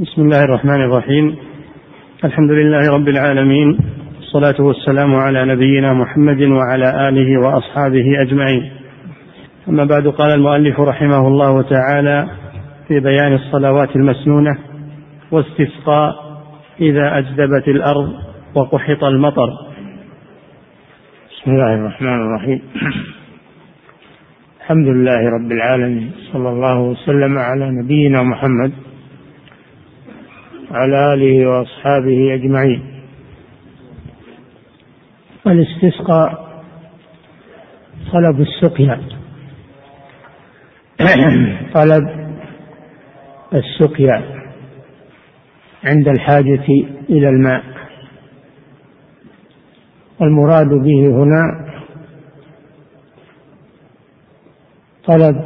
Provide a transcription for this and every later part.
بسم الله الرحمن الرحيم. الحمد لله رب العالمين والصلاة والسلام على نبينا محمد وعلى آله وأصحابه أجمعين. أما بعد قال المؤلف رحمه الله تعالى في بيان الصلوات المسنونة واستسقاء إذا أجدبت الأرض وقحط المطر. بسم الله الرحمن الرحيم. الحمد لله رب العالمين صلى الله وسلم على نبينا محمد وعلى آله وأصحابه أجمعين. والاستسقاء طلب السقيا. طلب السقيا عند الحاجة إلى الماء. والمراد به هنا طلب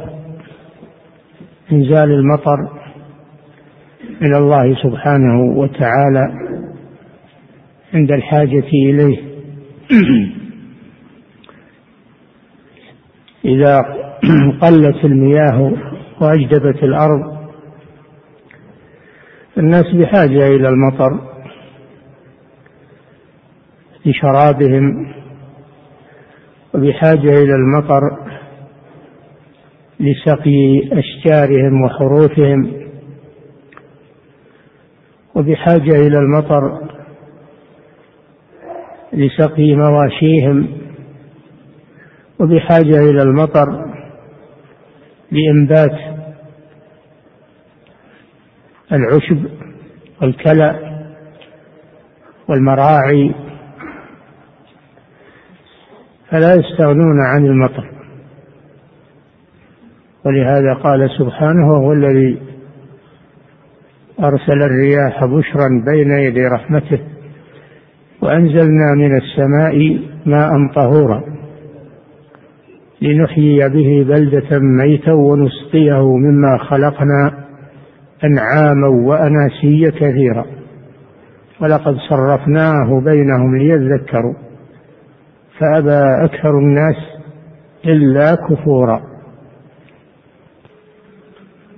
إنزال المطر من الله سبحانه وتعالى عند الحاجة إليه. إذا قلت المياه وأجدبت الأرض الناس بحاجة إلى المطر لشرابهم وبحاجة إلى المطر لسقي أشجارهم وحروثهم وبحاجة إلى المطر لسقي مواشيهم وبحاجة إلى المطر لإنبات العشب والكلى والمراعي. فلا يستغنون عن المطر. ولهذا قال سبحانه هو الذي أرسل الرياح بشرا بين يدي رحمته وأنزلنا من السماء ماء طهورا لنحيي به بلدة ميتا ونسقيه مما خلقنا أنعاما وأناسيا كثيرا. ولقد صرفناه بينهم ليذكروا فأبى أكثر الناس إلا كفورا.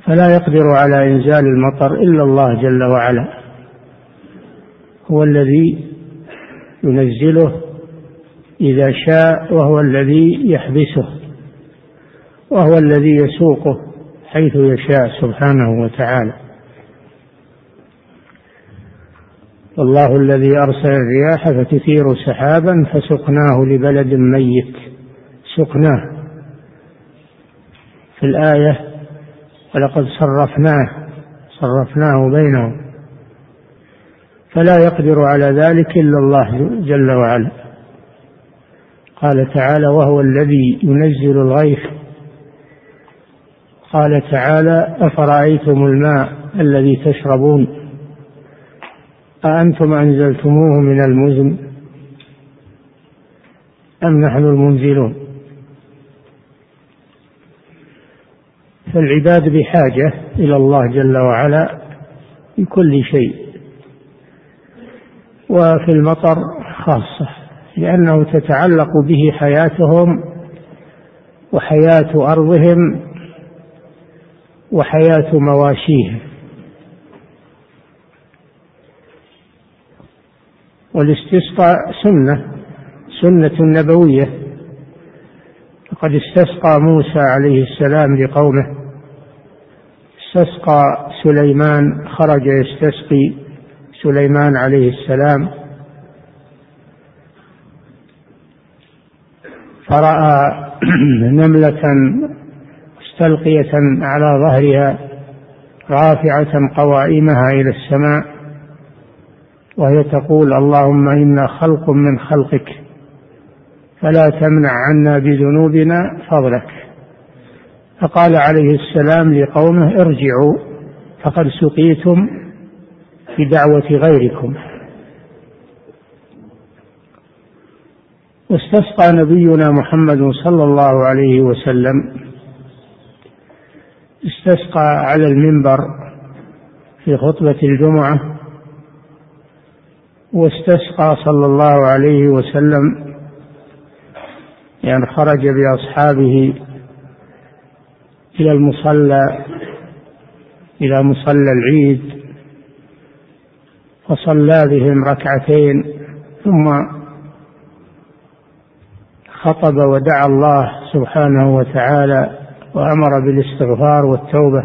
فلا يقدر على إنزال المطر إلا الله جل وعلا. هو الذي ينزله إذا شاء وهو الذي يحبسه وهو الذي يسوقه حيث يشاء سبحانه وتعالى. الله الذي أرسل الرياح فتثير سحابا فسقناه لبلد ميت. سقناه. في الآية ولقد صرفناه صرفناه بينهم. فلا يقدر على ذلك إلا الله جل وعلا. قال تعالى وهو الذي ينزل الغيث. قال تعالى أفرأيتم الماء الذي تشربون؟ أأنتم أنزلتموه من المزن أم نحن المنزلون؟ فالعباد بحاجة إلى الله جل وعلا في كل شيء وفي المطر خاصة لأنه تتعلق به حياتهم وحياة أرضهم وحياة مواشيهم. والاستسقاء سنة سنة نبوية فقد استسقى موسى عليه السلام لقومه. استسقى سليمان خرج يستسقي سليمان عليه السلام. فرأى نملة مستلقية على ظهرها رافعة قوائمها إلى السماء وهي تقول اللهم إنا خلق من خلقك فلا تمنع عنا بذنوبنا فضلك. فقال عليه السلام لقومه ارجعوا فقد سقيتم بدعوة غيركم. واستسقى نبينا محمد صلى الله عليه وسلم. استسقى على المنبر في خطبة الجمعة. واستسقى صلى الله عليه وسلم يعني خرج بأصحابه إلى المصلى إلى مصلى العيد وصلى بهم ركعتين ثم خطب ودعا الله سبحانه وتعالى وأمر بالاستغفار والتوبة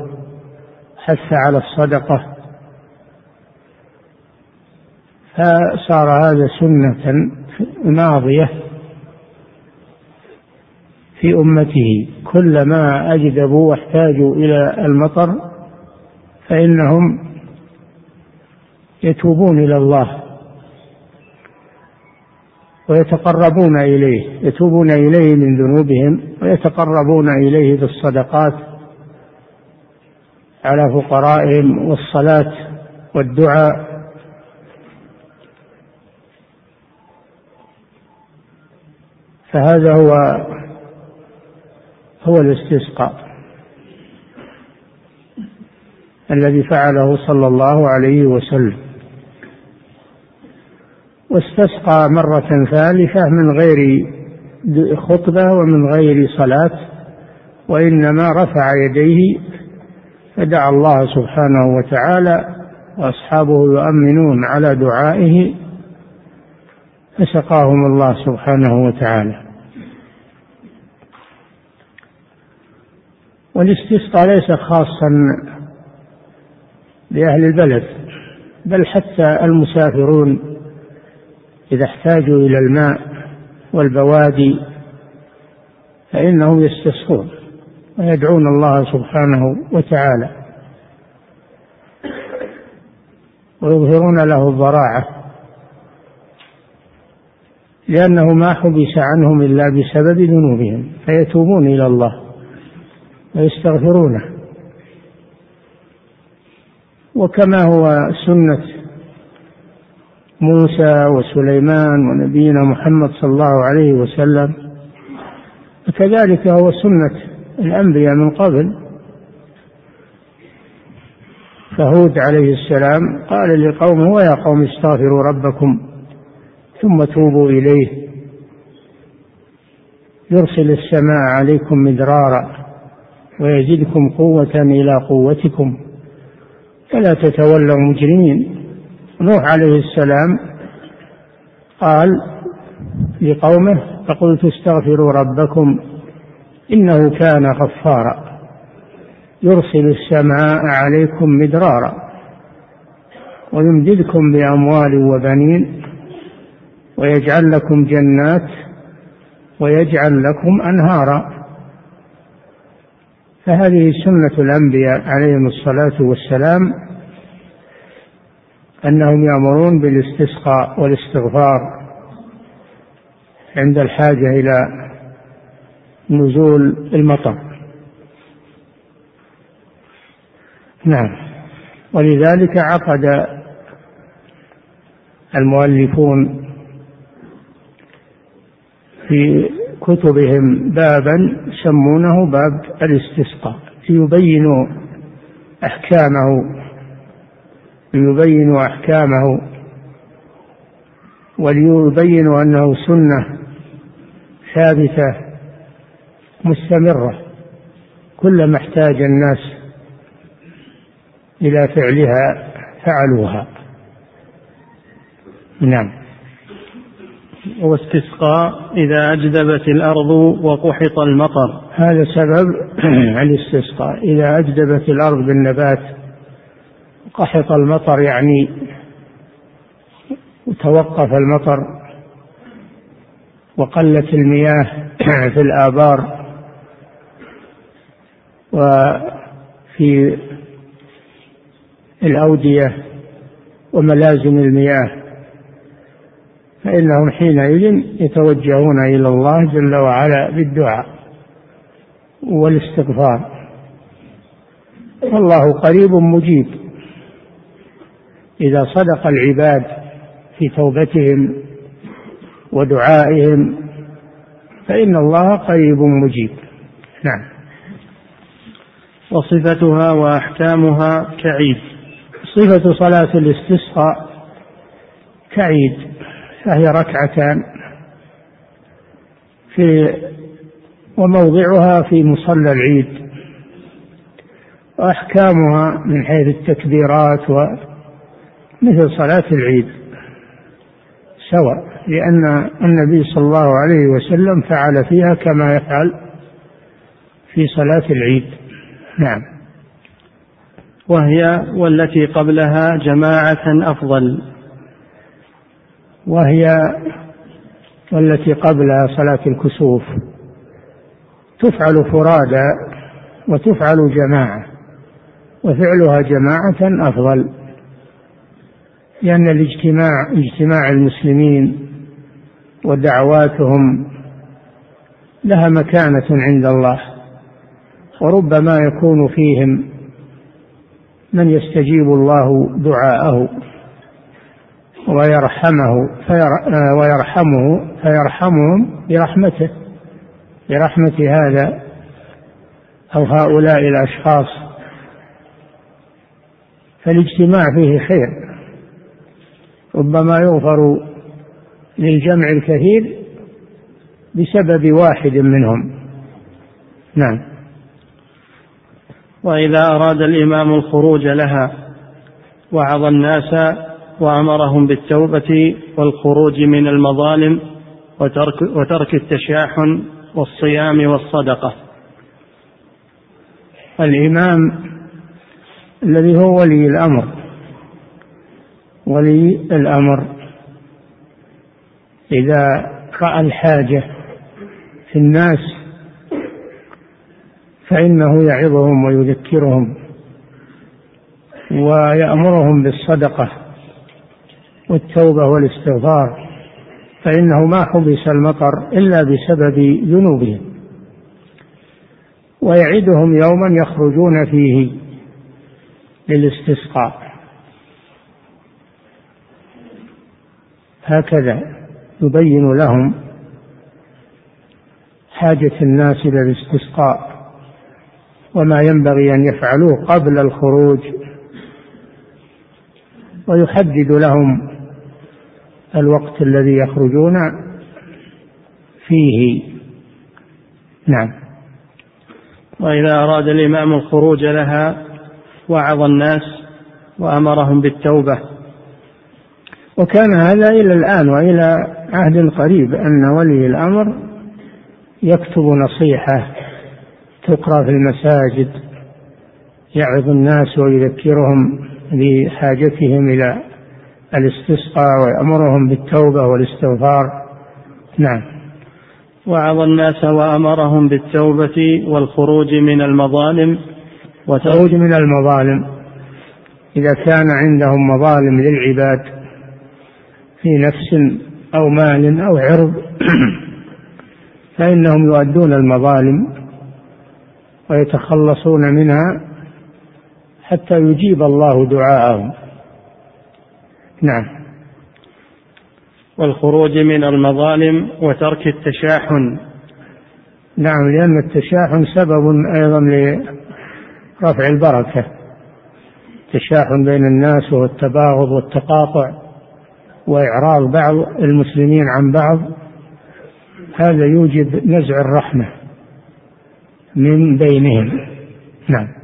حث على الصدقة. فصار هذا سنة ماضيه في أمته كلما أجدبوا واحتاجوا إلى المطر فإنهم يتوبون إلى الله ويتقربون إليه يتوبون إليه من ذنوبهم ويتقربون إليه بالصدقات على فقرائهم والصلاة والدعاء. فهذا هو هو الاستسقاء الذي فعله صلى الله عليه وسلم. واستسقى مرة ثالثة من غير خطبة ومن غير صلاة وإنما رفع يديه فدعا الله سبحانه وتعالى وأصحابه يؤمنون على دعائه فسقاهم الله سبحانه وتعالى. والاستسقاء ليس خاصا بأهل البلد بل حتى المسافرون إذا احتاجوا إلى الماء والبوادي فإنهم يستسقون ويدعون الله سبحانه وتعالى ويظهرون له الضراعة لأنه ما حبس عنهم إلا بسبب ذنوبهم فيتوبون إلى الله. ويستغفرونه. وكما هو سنة موسى وسليمان ونبينا محمد صلى الله عليه وسلم وكذلك هو سنة الأنبياء من قبل. فهود عليه السلام قال لقومه ويا قوم استغفروا ربكم ثم توبوا إليه يرسل السماء عليكم مدرارا ويزدكم قوة إلى قوتكم. فلا تتولوا مجرمين. نوح عليه السلام قال لقومه فقلت استغفروا ربكم إنه كان غفارا. يرسل السماء عليكم مدرارا ويمددكم بأموال وبنين ويجعل لكم جنات ويجعل لكم أنهارا. فهذه سنة الأنبياء عليهم الصلاة والسلام أنهم يأمرون بالاستسقاء والاستغفار عند الحاجة إلى نزول المطر. نعم. ولذلك عقد المؤلفون في كتبهم بابا سمونه باب الاستسقاء ليبينوا أحكامه ليبينوا أحكامه وليبينوا أنه سنة ثابتة مستمرة كلما احتاج الناس إلى فعلها فعلوها. نعم. واستسقاء إذا أجدبت الأرض وقحط المطر. هذا سبب الاستسقاء. إذا أجدبت الأرض بالنبات قحط المطر يعني وتوقف المطر وقلت المياه في الآبار وفي الأودية وملازم المياه. فإنهم حينئذ يتوجهون إلى الله جل وعلا بالدعاء والاستغفار. والله قريب مجيب. إذا صدق العباد في توبتهم ودعائهم فإن الله قريب مجيب. نعم. وصفتها وأحكامها كعيد. صفة صلاة الاستسقاء كعيد. فهي ركعتان في وموضعها في مصلى العيد وأحكامها من حيث التكبيرات مثل صلاة العيد سواء لأن النبي صلى الله عليه وسلم فعل فيها كما يفعل في صلاة العيد. نعم. وهي والتي قبلها جماعة أفضل. وهي والتي قبلها صلاة الكسوف. تفعل فرادى وتفعل جماعة وفعلها جماعة أفضل لأن الاجتماع اجتماع المسلمين ودعواتهم لها مكانة عند الله وربما يكون فيهم من يستجيب الله دعاءه. ويرحمه ويرحمه فيرحمهم برحمته برحمة هذا أو هؤلاء الأشخاص. فالاجتماع فيه خير ربما يغفر للجمع الكثير بسبب واحد منهم. نعم. وإذا أراد الإمام الخروج لها وعظ الناس وأمرهم بالتوبة والخروج من المظالم وترك, وترك التشاحن والصيام والصدقة. الإمام الذي هو ولي الأمر ولي الأمر إذا رأى الحاجة في الناس فإنه يعظهم ويذكرهم ويأمرهم بالصدقة. والتوبة والاستغفار فإنه ما حبس المطر إلا بسبب ذنوبهم. ويعدهم يوما يخرجون فيه للاستسقاء. هكذا يبين لهم حاجة الناس إلى الاستسقاء وما ينبغي أن يفعلوه قبل الخروج. ويحدد لهم الوقت الذي يخرجون فيه. نعم. وإذا أراد الإمام الخروج لها وعظ الناس وأمرهم بالتوبة. وكان هذا إلى الآن وإلى عهد قريب أن ولي الأمر يكتب نصيحة تقرأ في المساجد يعظ الناس ويذكرهم بحاجتهم إلى الاستسقاء ويأمرهم بالتوبة والاستغفار. نعم. وعظ الناس وأمرهم بالتوبة والخروج من المظالم والخروج من المظالم. إذا كان عندهم مظالم للعباد في نفس أو مال أو عرض فإنهم يؤدون المظالم ويتخلصون منها حتى يجيب الله دعاءهم. نعم. والخروج من المظالم وترك التشاحن. نعم لأن التشاحن سبب أيضا لرفع البركة. التشاحن بين الناس والتباغض والتقاطع وإعراض بعض المسلمين عن بعض. هذا يوجب نزع الرحمة من بينهم. نعم.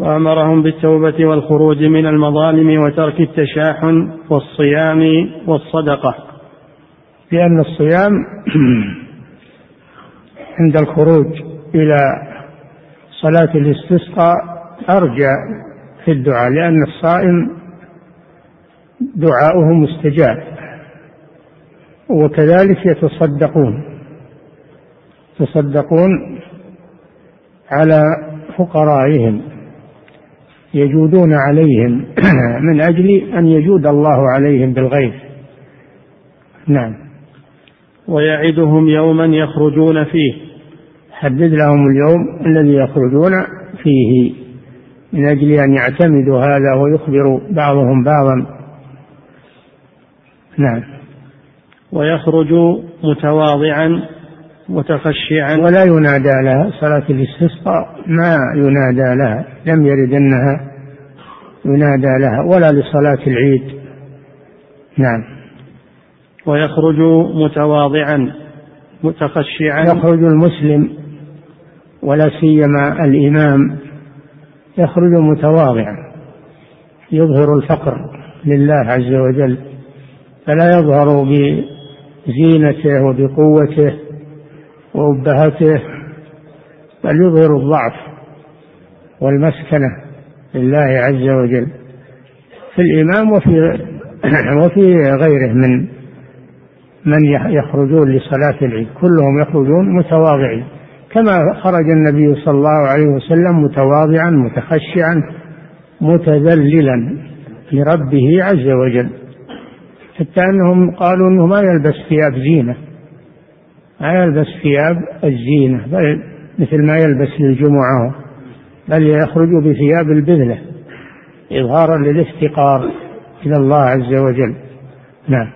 وأمرهم بالتوبة والخروج من المظالم وترك التشاحن والصيام والصدقة. لأن الصيام عند الخروج إلى صلاة الاستسقاء أرجى في الدعاء لأن الصائم دعاؤه مستجاب وكذلك يتصدقون. يتصدقون على فقرائهم. يجودون عليهم من أجل أن يجود الله عليهم بالغيث نعم. ويعدهم يوما يخرجون فيه. حدد لهم اليوم الذي يخرجون فيه من أجل أن يعتمدوا هذا ويخبر بعضهم بعضا. نعم. ويخرج متواضعا متخشعا. ولا ينادى لها. صلاة الاستسقاء ما ينادى لها. لم يرد أنها ينادى لها ولا لصلاة العيد. نعم. ويخرج متواضعا متخشعا. يخرج المسلم ولا سيما الإمام يخرج متواضعا. يظهر الفقر لله عز وجل. فلا يظهر بزينته وبقوته. وأبهته بل يظهر الضعف والمسكنة لله عز وجل. في الإمام وفي وفي غيره من من يخرجون لصلاة العيد. كلهم يخرجون متواضعين. كما خرج النبي صلى الله عليه وسلم متواضعا متخشعا متذللا لربه عز وجل. حتى أنهم قالوا إنه ما يلبس ثياب زينة. ما يلبس ثياب الزينة بل مثل ما يلبس للجمعة بل يخرج بثياب البذلة إظهارا للافتقار إلى الله عز وجل. نعم.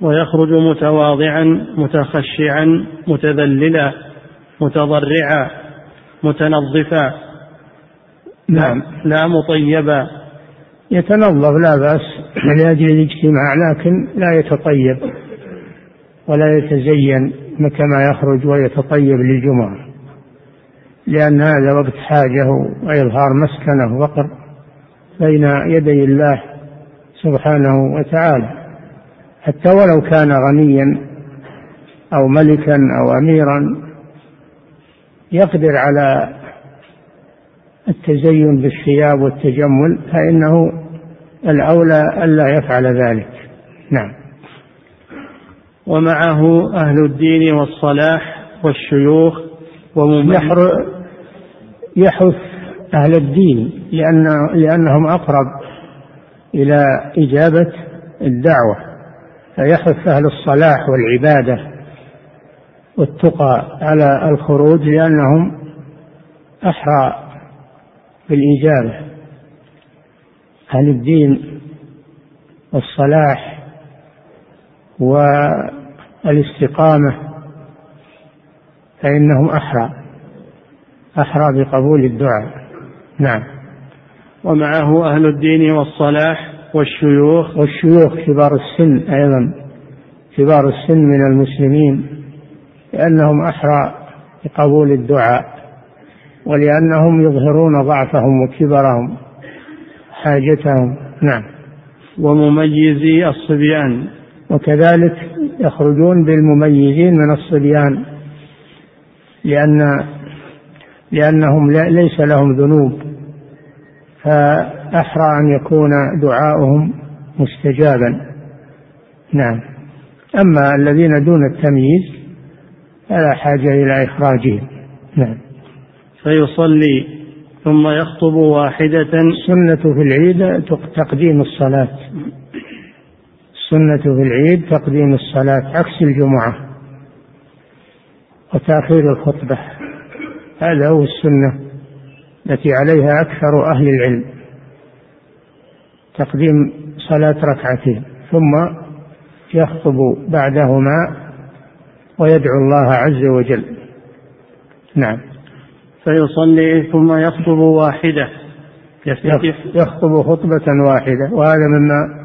ويخرج متواضعا متخشعا متذللا متضرعا متنظفا. نعم. لا مطيبا. يتنظف لا بأس لأجل الاجتماع لكن لا يتطيب. ولا يتزين كما يخرج ويتطيب للجمعة لأن هذا وقت حاجة وإظهار مسكنة وقر بين يدي الله سبحانه وتعالى. حتى ولو كان غنيا أو ملكا أو أميرا يقدر على التزين بالثياب والتجمل فإنه الأولى ألا يفعل ذلك. نعم. ومعه أهل الدين والصلاح والشيوخ يحث أهل الدين لأن لأنهم أقرب إلى إجابة الدعوة فيحث أهل الصلاح والعبادة والتقى على الخروج لأنهم أحرى بالإجابة. أهل الدين والصلاح والاستقامة فإنهم أحرى أحرى بقبول الدعاء. نعم. ومعه أهل الدين والصلاح والشيوخ. والشيوخ كبار السن أيضا كبار السن من المسلمين لأنهم أحرى بقبول الدعاء ولأنهم يظهرون ضعفهم وكبرهم حاجتهم. نعم. ومميزي الصبيان. وكذلك يخرجون بالمميزين من الصبيان لأن لأنهم ليس لهم ذنوب فأحرى أن يكون دعاؤهم مستجابا. نعم. أما الذين دون التمييز فلا حاجة إلى إخراجهم. نعم. فيصلي ثم يخطب واحدة. السنة في العيد تقديم الصلاة. السنة في العيد تقديم الصلاة عكس الجمعة وتأخير الخطبة. هذا هو السنة التي عليها أكثر أهل العلم تقديم صلاة ركعتين ثم يخطب بعدهما ويدعو الله عز وجل. نعم. فيصلي ثم يخطب واحدة. يفتتح يخطب خطبة واحدة وهذا مما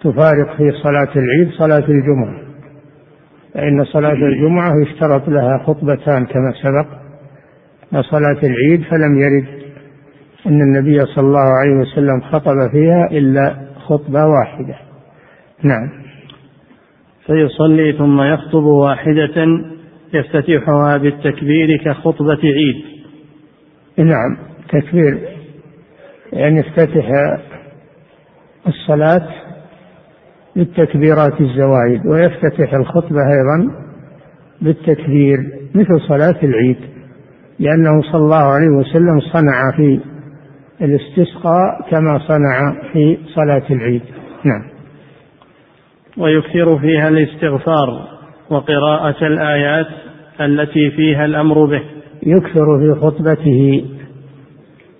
تفارق في صلاة العيد صلاة الجمعة فإن صلاة الجمعة يشترط لها خطبتان كما سبق صلاة العيد فلم يرد أن النبي صلى الله عليه وسلم خطب فيها إلا خطبة واحدة. نعم. فيصلي ثم يخطب واحدة يفتتحها بالتكبير كخطبة عيد. نعم تكبير يعني يفتتح الصلاة بالتكبيرات الزوائد ويفتتح الخطبة أيضا بالتكبير مثل صلاة العيد لأنه صلى الله عليه وسلم صنع في الاستسقاء كما صنع في صلاة العيد. نعم. ويكثر فيها الاستغفار وقراءة الآيات التي فيها الأمر به. يكثر في خطبته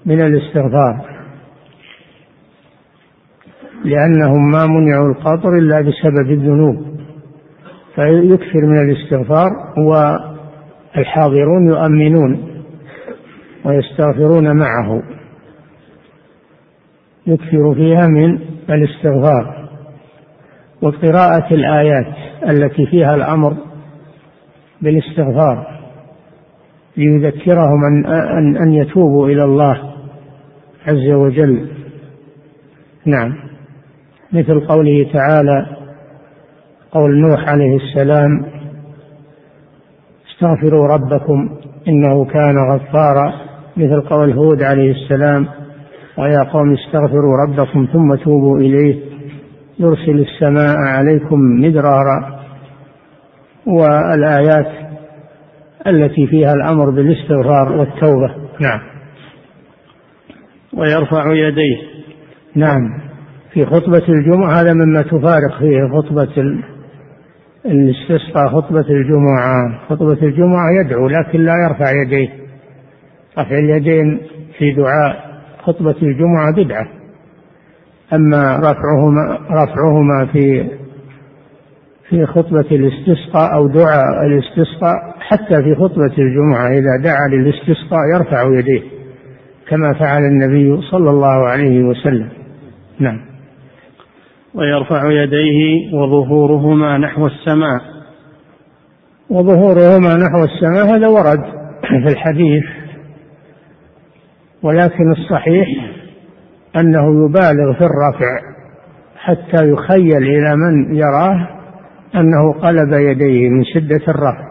من الاستغفار. لأنهم ما منعوا القطر إلا بسبب الذنوب. فيكثر من الاستغفار والحاضرون يؤمنون ويستغفرون معه. يكثر فيها من الاستغفار. وقراءة الآيات التي فيها الأمر بالاستغفار ليذكرهم أن, أن, أن يتوبوا إلى الله عز وجل. نعم. مثل قوله تعالى قول نوح عليه السلام استغفروا ربكم إنه كان غفارا. مثل قول هود عليه السلام ويا قوم استغفروا ربكم ثم توبوا إليه يرسل السماء عليكم مدرارا. والآيات التي فيها الأمر بالاستغفار والتوبة. نعم. ويرفع يديه. نعم. في خطبة الجمعة هذا مما تفارق فيه خطبة الاستسقاء خطبة الجمعة. خطبة الجمعة يدعو لكن لا يرفع يديه. رفع اليدين في دعاء خطبة الجمعة بدعة. أما رفعهما رفعهما في في خطبة الاستسقاء أو دعاء الاستسقاء حتى في خطبة الجمعة إذا دعا للاستسقاء يرفع يديه كما فعل النبي صلى الله عليه وسلم. نعم. ويرفع يديه وظهورهما نحو السماء. وظهورهما نحو السماء هذا ورد في الحديث ولكن الصحيح أنه يبالغ في الرفع حتى يخيل إلى من يراه أنه قلب يديه من شدة الرفع.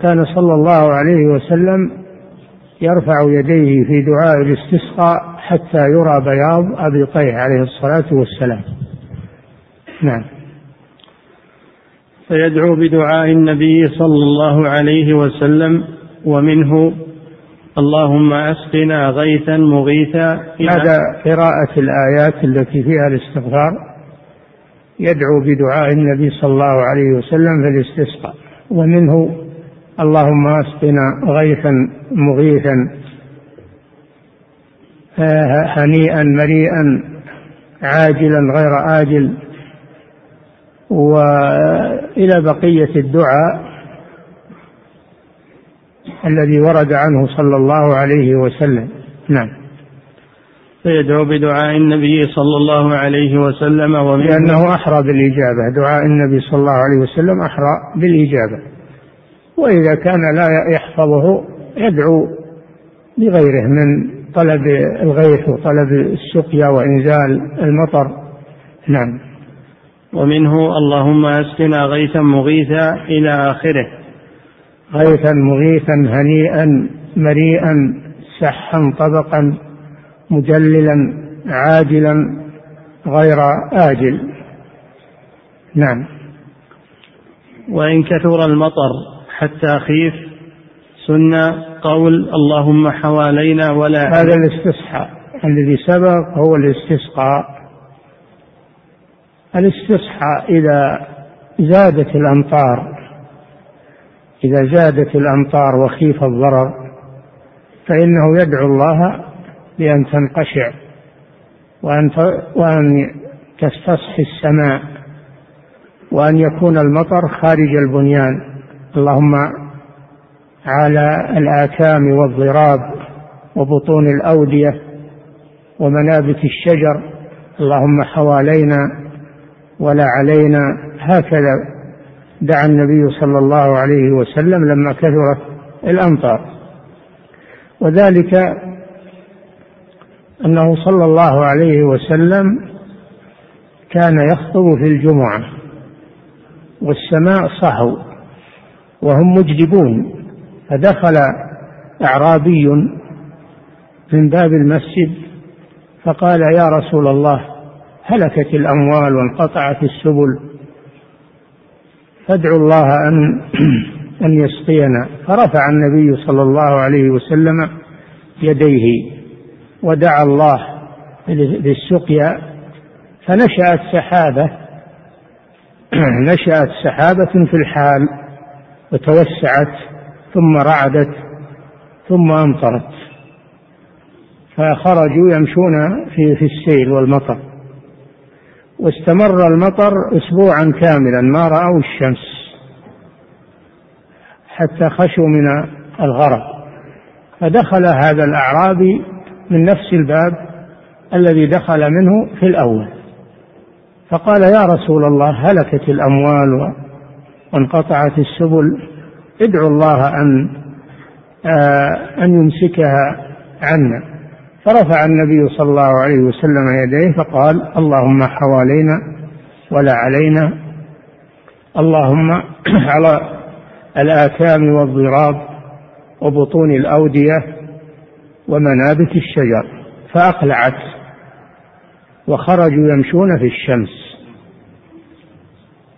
كان صلى الله عليه وسلم يرفع يديه في دعاء الاستسقاء حتى يرى بياض أبيطيه عليه الصلاة والسلام. نعم. فيدعو بدعاء النبي صلى الله عليه وسلم ومنه اللهم أسقنا غيثا مغيثا هذا قراءة الآيات التي فيها الاستغفار يدعو بدعاء النبي صلى الله عليه وسلم في الاستسقاء. ومنه اللهم أسقنا غيثا مغيثا هنيئا مريئا عاجلا غير آجل وإلى بقية الدعاء الذي ورد عنه صلى الله عليه وسلم. نعم. فيدعو بدعاء النبي صلى الله عليه وسلم ومنه لأنه أحرى بالإجابة. دعاء النبي صلى الله عليه وسلم أحرى بالإجابة. وإذا كان لا يحفظه يدعو بغيره من طلب الغيث وطلب السقيا وإنزال المطر. نعم. ومنه اللهم أسقنا غيثا مغيثا إلى آخره. غيثا مغيثا هنيئا مريئا سحا طبقا مجللا عاجلا غير آجل. نعم. وإن كثر المطر حتى خيف سنة قول اللهم حوالينا ولا هذا الاستصحاء. الذي سبق هو الاستسقاء الاستصحاء إذا زادت الأمطار إذا زادت الأمطار وخيف الضرر فإنه يدعو الله بأن تنقشع وأن وأن تستصحي السماء وأن يكون المطر خارج البنيان. اللهم على الآكام والضراب وبطون الأودية ومنابت الشجر اللهم حوالينا ولا علينا. هكذا دعا النبي صلى الله عليه وسلم لما كثرت الأمطار. وذلك أنه صلى الله عليه وسلم كان يخطب في الجمعة والسماء صحو وهم مجدبون. فدخل أعرابي من باب المسجد فقال يا رسول الله هلكت الأموال وانقطعت السبل فادعوا الله أن أن يسقينا. فرفع النبي صلى الله عليه وسلم يديه ودعا الله بالسقيا فنشأت سحابة نشأت سحابة في الحال وتوسعت ثم رعدت ثم أمطرت. فخرجوا يمشون في في السيل والمطر. واستمر المطر اسبوعا كاملا ما رأوا الشمس حتى خشوا من الغرق. فدخل هذا الاعرابي من نفس الباب الذي دخل منه في الأول. فقال يا رسول الله هلكت الأموال وانقطعت السبل ادعو الله أن آه، أن يمسكها عنا. فرفع النبي صلى الله عليه وسلم يديه فقال اللهم حوالينا ولا علينا. اللهم على الآكام والضراب وبطون الأودية ومنابت الشجر. فأقلعت وخرجوا يمشون في الشمس.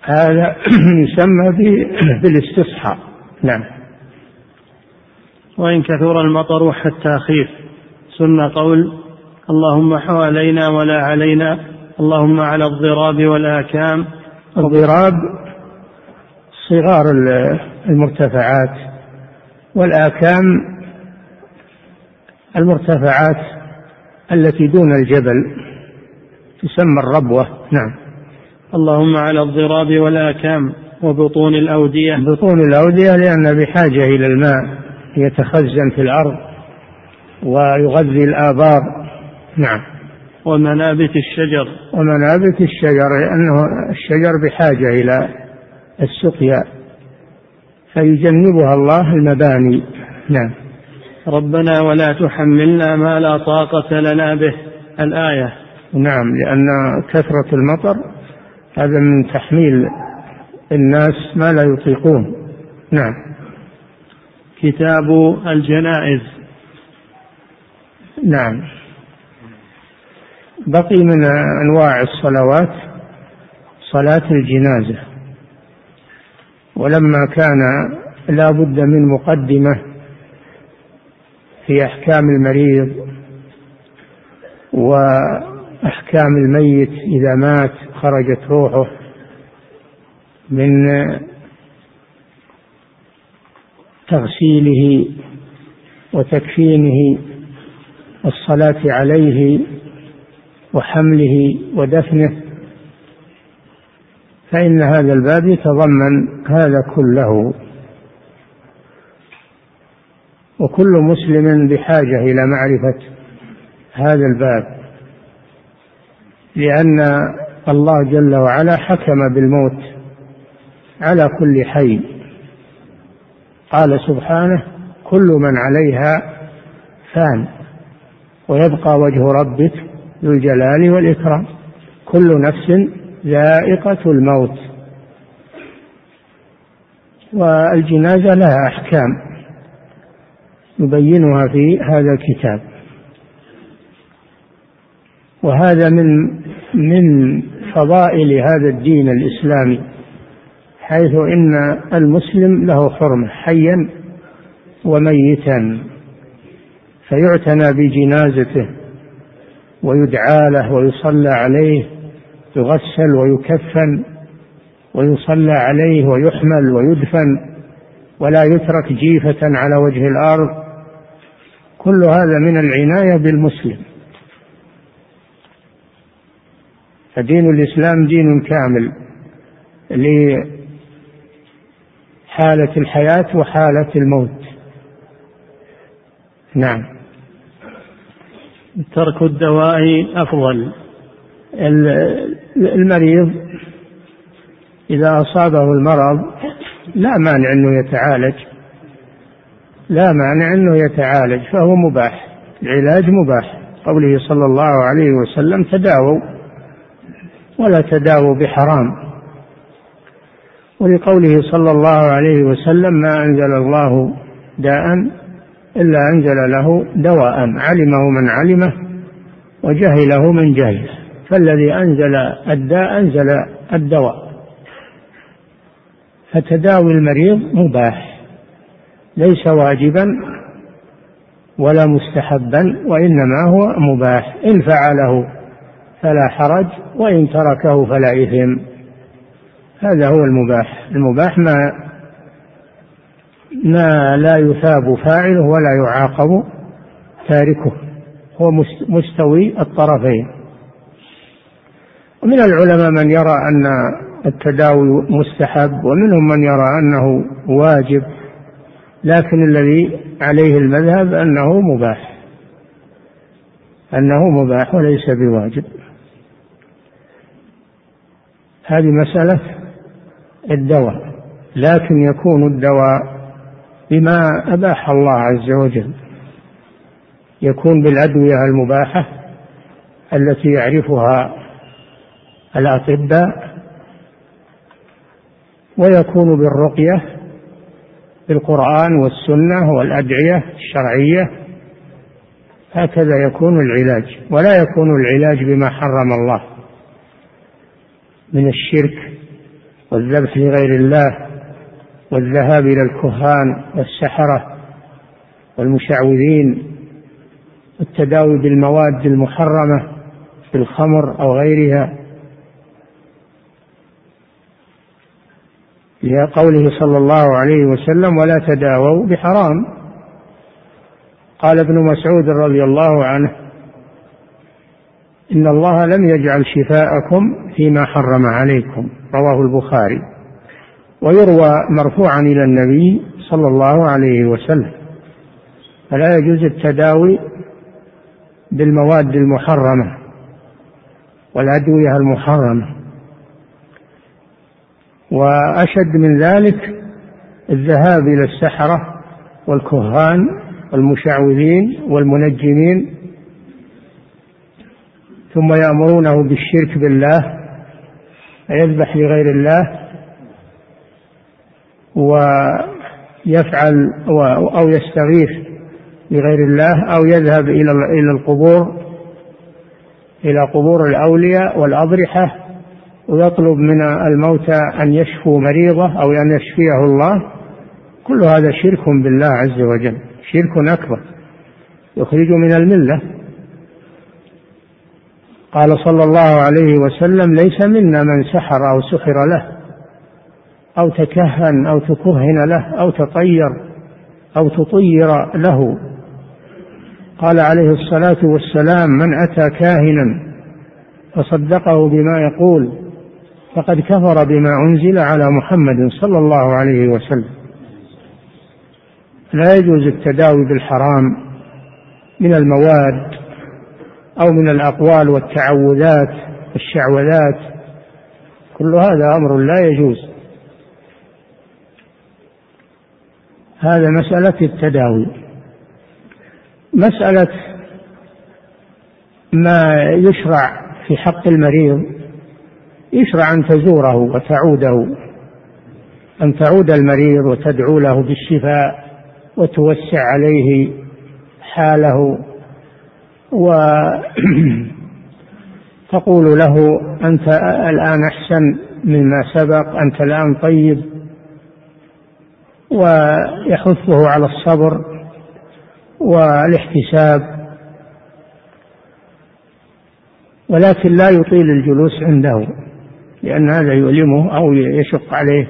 هذا يسمى بالاستصحاء نعم. وإن كثر المطر حتى خيف. سن قول اللهم حوالينا ولا علينا. اللهم على الضراب والآكام. الضراب صغار المرتفعات. والآكام المرتفعات التي دون الجبل. تسمى الربوة. نعم. اللهم على الضراب والآكام. وبطون الأودية. بطون الأودية لأن بحاجة إلى الماء يتخزن في الأرض ويغذي الآبار. نعم. ومنابت الشجر. ومنابت الشجر لأنه الشجر بحاجة إلى السقيا فيجنبها الله المباني. نعم. ربنا ولا تحملنا ما لا طاقة لنا به. الآية. نعم لأن كثرة المطر هذا من تحميل الناس ما لا يطيقون. نعم. كتاب الجنائز. نعم. بقي من أنواع الصلوات صلاة الجنازة. ولما كان لا بد من مقدمة في أحكام المريض وأحكام الميت إذا مات خرجت روحه. من تغسيله وتكفينه والصلاة عليه وحمله ودفنه فإن هذا الباب يتضمن هذا كله. وكل مسلم بحاجة إلى معرفة هذا الباب لأن الله جل وعلا حكم بالموت على كل حي. قال سبحانه كل من عليها فان ويبقى وجه ربك ذو الجلال والإكرام. كل نفس ذائقة الموت. والجنازة لها أحكام يبينها في هذا الكتاب. وهذا من من فضائل هذا الدين الإسلامي. حيث إن المسلم له حرمة حيا وميتا فيعتنى بجنازته ويدعى له ويصلى عليه يغسل ويكفن ويصلى عليه ويحمل ويدفن ولا يترك جيفة على وجه الأرض. كل هذا من العناية بالمسلم. فدين الإسلام دين كامل لحالة الحياة وحالة الموت. نعم. ترك الدواء أفضل. المريض إذا أصابه المرض لا مانع أنه يتعالج. لا مانع أنه يتعالج فهو مباح العلاج مباح. قوله صلى الله عليه وسلم تداووا ولا تداووا بحرام. ولقوله صلى الله عليه وسلم ما أنزل الله داء إلا أنزل له دواء علمه من علمه وجهله من جهله. فالذي أنزل الداء أنزل الدواء. فتداوي المريض مباح ليس واجبا ولا مستحبا وإنما هو مباح. إن فعله فلا حرج وإن تركه فلا إثم. هذا هو المباح. المباح ما ما لا يثاب فاعله ولا يعاقب تاركه. هو مستوي الطرفين. ومن العلماء من يرى أن التداوي مستحب ومنهم من يرى أنه واجب لكن الذي عليه المذهب أنه مباح. أنه مباح وليس بواجب. هذه مسألة الدواء لكن يكون الدواء بما أباح الله عز وجل. يكون بالأدوية المباحة التي يعرفها الأطباء ويكون بالرقية بالقرآن والسنة والأدعية الشرعية. هكذا يكون العلاج ولا يكون العلاج بما حرم الله من الشرك والذبح لغير الله والذهاب إلى الكهان والسحرة والمشعوذين والتداوي بالمواد المحرمة في الخمر أو غيرها. لقوله صلى الله عليه وسلم ولا تداووا بحرام قال ابن مسعود رضي الله عنه إن الله لم يجعل شفاءكم فيما حرم عليكم رواه البخاري ويروى مرفوعا إلى النبي صلى الله عليه وسلم فلا يجوز التداوي بالمواد المحرمة والأدوية المحرمة. وأشد من ذلك الذهاب إلى السحرة والكهان والمشعوذين والمنجمين ثم يأمرونه بالشرك بالله فيذبح لغير الله ويفعل أو يستغيث لغير الله أو يذهب إلى إلى القبور إلى قبور الأولياء والأضرحة ويطلب من الموتى أن يشفوا مريضه أو أن يشفيه الله. كل هذا شرك بالله عز وجل شرك أكبر يخرج من الملة. قال صلى الله عليه وسلم ليس منا من سحر أو سحر له أو تكهن أو تكهن له أو تطير أو تطير له. قال عليه الصلاة والسلام من أتى كاهنا فصدقه بما يقول فقد كفر بما أنزل على محمد صلى الله عليه وسلم. لا يجوز التداوي بالحرام من المواد أو من الأقوال والتعوذات والشعوذات. كل هذا أمر لا يجوز. هذا مسألة التداوي. مسألة ما يشرع في حق المريض يشرع أن تزوره وتعوده أن تعود المريض وتدعو له بالشفاء وتوسع عليه حاله. وتقول له أنت الآن أحسن مما سبق أنت الآن طيب. ويحثه على الصبر والاحتساب. ولكن لا يطيل الجلوس عنده لأن هذا يؤلمه أو يشق عليه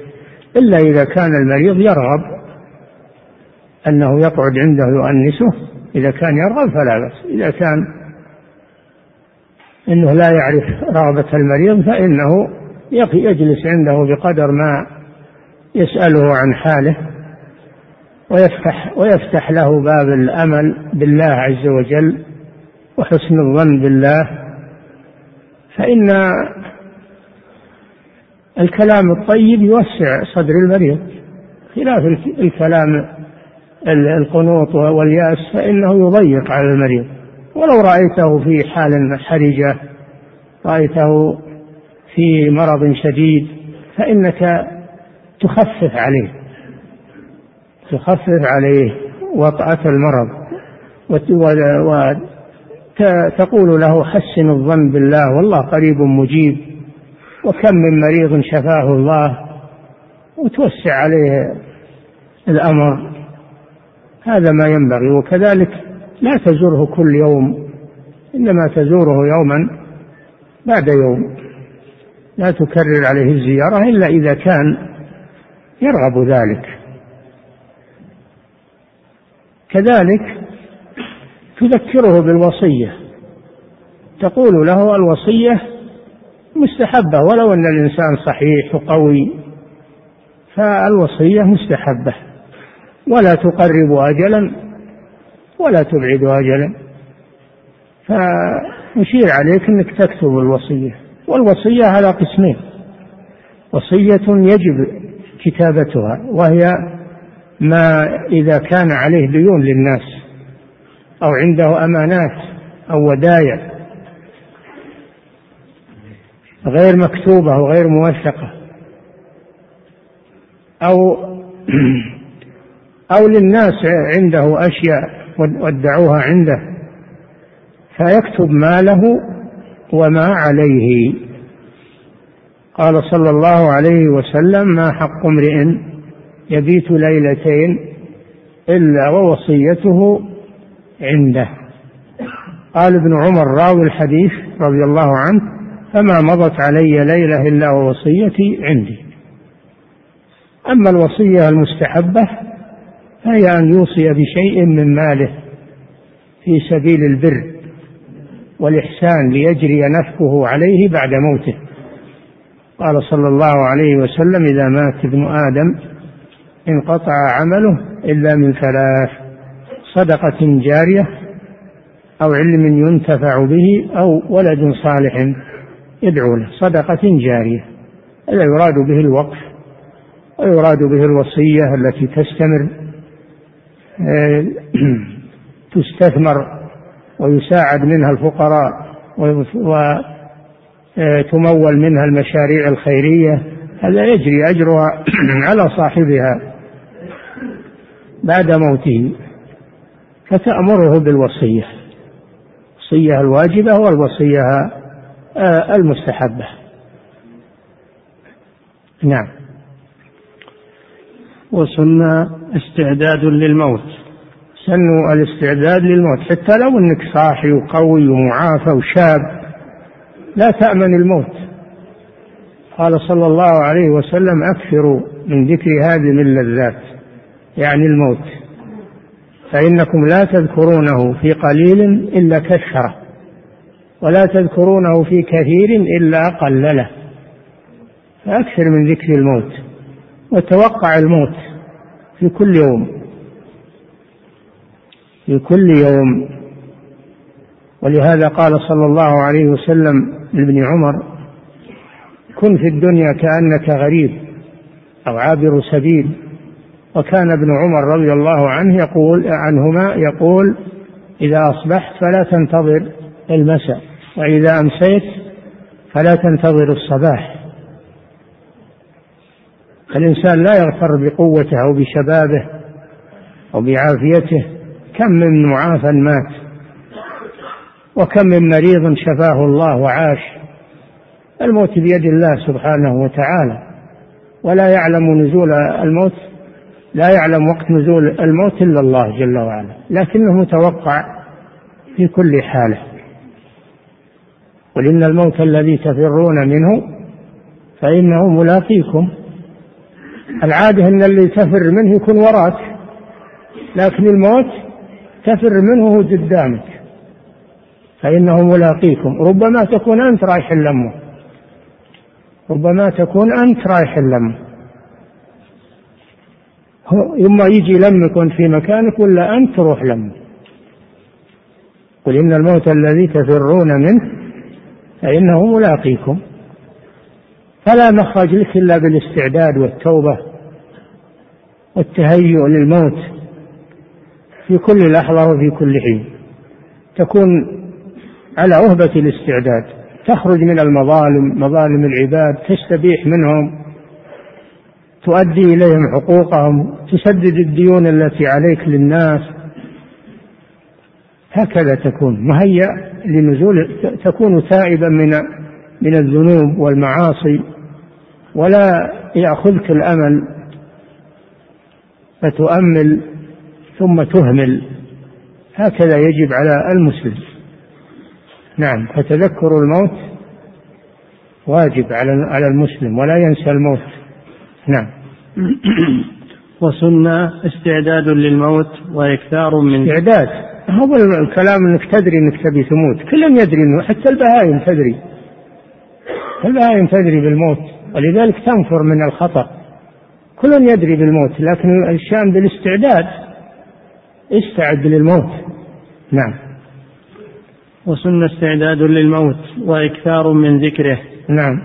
إلا إذا كان المريض يرغب أنه يقعد عنده يؤنسه. إذا كان يرغب فلا بأس. إذا كان أنه لا يعرف رغبة المريض فإنه يجلس عنده بقدر ما يسأله عن حاله ويفتح ويفتح له باب الأمل بالله عز وجل وحسن الظن بالله. فإن الكلام الطيب يوسع صدر المريض. خلاف الكلام القنوط واليأس فإنه يضيق على المريض. ولو رأيته في حال حرجة رأيته في مرض شديد فإنك تخفف عليه تخفف عليه وطأة المرض. وتقول له حسن الظن بالله والله قريب مجيب. وكم من مريض شفاه الله وتوسع عليه الأمر. هذا ما ينبغي وكذلك لا تزوره كل يوم إنما تزوره يوما بعد يوم. لا تكرر عليه الزيارة إلا إذا كان يرغب ذلك. كذلك تذكره بالوصية. تقول له الوصية مستحبة ولو أن الإنسان صحيح وقوي فالوصية مستحبة. ولا تقرب أجلا ولا تبعد أجلا. فنشير عليك أنك تكتب الوصية والوصية على قسمين. وصية يجب كتابتها وهي ما إذا كان عليه ديون للناس أو عنده أمانات أو ودايع غير مكتوبة وغير موثقة أو أو للناس عنده أشياء ودعوها عنده فيكتب ماله وما عليه. قال صلى الله عليه وسلم ما حق امرئ يبيت ليلتين إلا ووصيته عنده. قال ابن عمر راوي الحديث رضي الله عنه فما مضت علي ليلة إلا ووصيتي عندي. أما الوصية المستحبة فهي أن يوصي بشيء من ماله في سبيل البر والإحسان ليجري نفقه عليه بعد موته. قال صلى الله عليه وسلم إذا مات ابن آدم انقطع عمله إلا من ثلاث صدقة جارية أو علم ينتفع به أو ولد صالح يدعو له. صدقة جارية. هذا يراد به الوقف ويراد به الوصية التي تستمر. تستثمر ويساعد منها الفقراء وتمول منها المشاريع الخيرية. هذا يجري أجرها على صاحبها بعد موته فتأمره بالوصية. الوصية الواجبة والوصية آه، المستحبة. نعم. وسن استعداد للموت. سن الاستعداد للموت. حتى لو انك صاحي وقوي ومعافى وشاب لا تأمن الموت. قال صلى الله عليه وسلم أكثروا من ذكر هذه اللذات يعني الموت. فإنكم لا تذكرونه في قليل إلا كثرة ولا تذكرونه في كثير إلا قلله فأكثر من ذكر الموت. وتوقع الموت في كل يوم. في كل يوم. ولهذا قال صلى الله عليه وسلم لابن عمر كن في الدنيا كأنك غريب أو عابر سبيل. وكان ابن عمر رضي الله عنه يقول عنهما يقول إذا أصبحت فلا تنتظر المساء وإذا أمسيت فلا تنتظر الصباح. الإنسان لا يغتر بقوته أو بشبابه أو بعافيته. كم من معافى مات وكم من مريض شفاه الله وعاش. الموت بيد الله سبحانه وتعالى. ولا يعلم نزول الموت لا يعلم وقت نزول الموت إلا الله جل وعلا. لكنه متوقع في كل حالة. قل إن الموت الذي تفرون منه فإنه ملاقيكم. العادة أن اللي تفر منه يكون وراك لكن الموت تفر منه قدامك. فإنه ملاقيكم. ربما تكون أنت رايح اللمة. ربما تكون أنت رايح اللمة. يما يجي يلمك في مكانك ولا أنت تروح لمه؟ قل إن الموت الذي تفرون منه فإنه ملاقيكم. فلا مخرج لك إلا بالاستعداد والتوبة والتهيؤ للموت في كل لحظة وفي كل حين. تكون على أهبة الاستعداد. تخرج من المظالم مظالم العباد تستبيح منهم تؤدي إليهم حقوقهم تسدد الديون التي عليك للناس. هكذا تكون. مهيأ لنزول تكون تائبا من من الذنوب والمعاصي. ولا يأخذك الأمل فتؤمل ثم تهمل. هكذا يجب على المسلم. نعم فتذكر الموت واجب على على المسلم ولا ينسى الموت. نعم. وسن استعداد للموت وإكثار من استعداد. هو الكلام إنك تدري إنك تبي تموت. كل يدري إنه حتى البهائم تدري. البهائم تدري بالموت. ولذلك تنفر من الخطأ. كل يدري بالموت لكن الشأن بالاستعداد. استعد للموت. نعم. وسن استعداد للموت وإكثار من ذكره. نعم.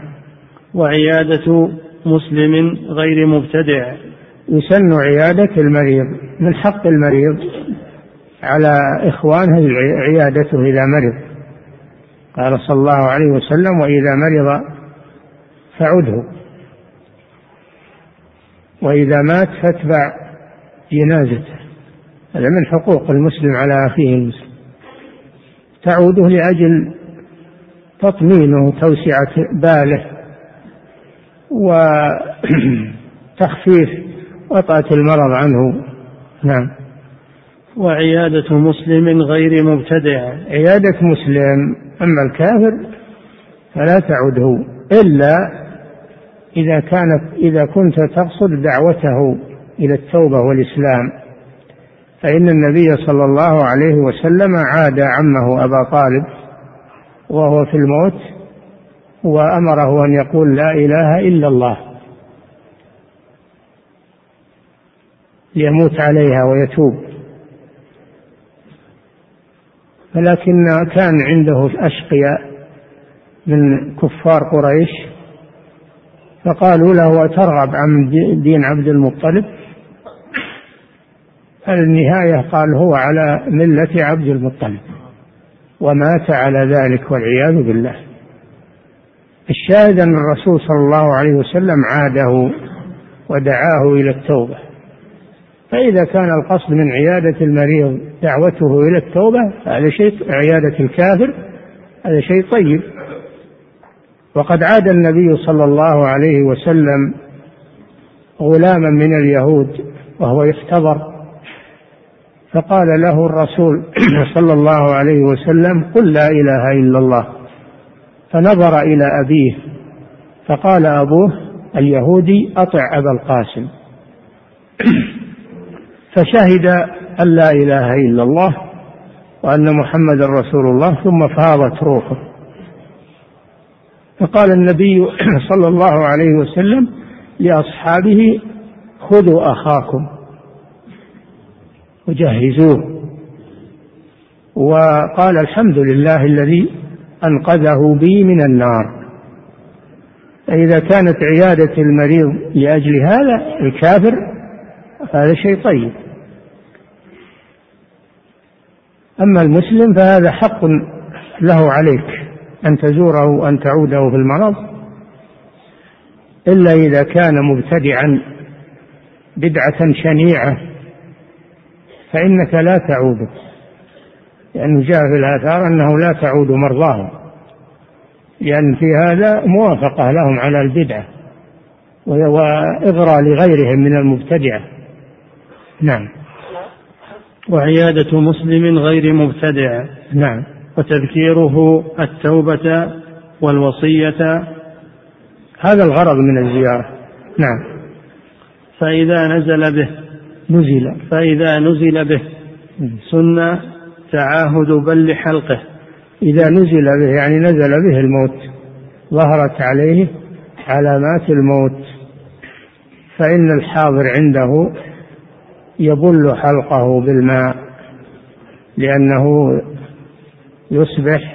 وعيادة مسلم غير مبتدع. يسن عيادة المريض من حق المريض على إخوانه عيادته إذا مرض. قال صلى الله عليه وسلم وإذا مرض فعده. وإذا مات فاتبع جنازته. هذا من حقوق المسلم على أخيه المسلم. تعوده لأجل تطمينه وتوسعة باله وتخفيف وطأة المرض عنه. نعم. وعيادة مسلم غير مبتدع. عيادة مسلم أما الكافر فلا تعده إلا إذا كانت إذا كنت تقصد دعوته إلى التوبة والإسلام فإن النبي صلى الله عليه وسلم عاد عمه أبا طالب وهو في الموت وأمره أن يقول لا إله إلا الله ليموت عليها ويتوب. ولكن كان عنده أشقياء من كفار قريش فقالوا له أترغب عن دين عبد المطلب؟ النهاية قال هو على ملة عبد المطلب ومات على ذلك والعياذ بالله. الشاهد أن الرسول صلى الله عليه وسلم عاده ودعاه إلى التوبة. فإذا كان القصد من عيادة المريض دعوته إلى التوبة هذا شيء عيادة الكافر هذا شيء طيب. وقد عاد النبي صلى الله عليه وسلم غلاما من اليهود وهو يختبر فقال له الرسول صلى الله عليه وسلم قل لا إله إلا الله. فنظر إلى أبيه فقال أبوه اليهودي أطع أبا القاسم. فشهد أن لا إله إلا الله وأن محمدا رسول الله ثم فاضت روحه. فقال النبي صلى الله عليه وسلم لأصحابه خذوا أخاكم وجهزوه. وقال الحمد لله الذي أنقذه بي من النار. فإذا كانت عيادة المريض لأجل هذا الكافر هذا شيء طيب. أما المسلم فهذا حق له عليك. أن تزوره وأن تعوده في المرض إلا إذا كان مبتدعا بدعة شنيعة فإنك لا تعود لأنه جاء في الآثار أنه لا تعود مرضاهم لأن في هذا موافقة لهم على البدعة وإغراء لغيرهم من المبتدعة. نعم. وعيادة مسلم غير مبتدع. نعم. وتذكيره التوبة والوصية. هذا الغرض من الزيارة. نعم. فإذا نزل به نزل. فإذا نزل به سن تعاهد بل حلقه إذا نزل به يعني نزل به الموت. ظهرت عليه علامات الموت. فإن الحاضر عنده يبل حلقه بالماء لأنه يصبح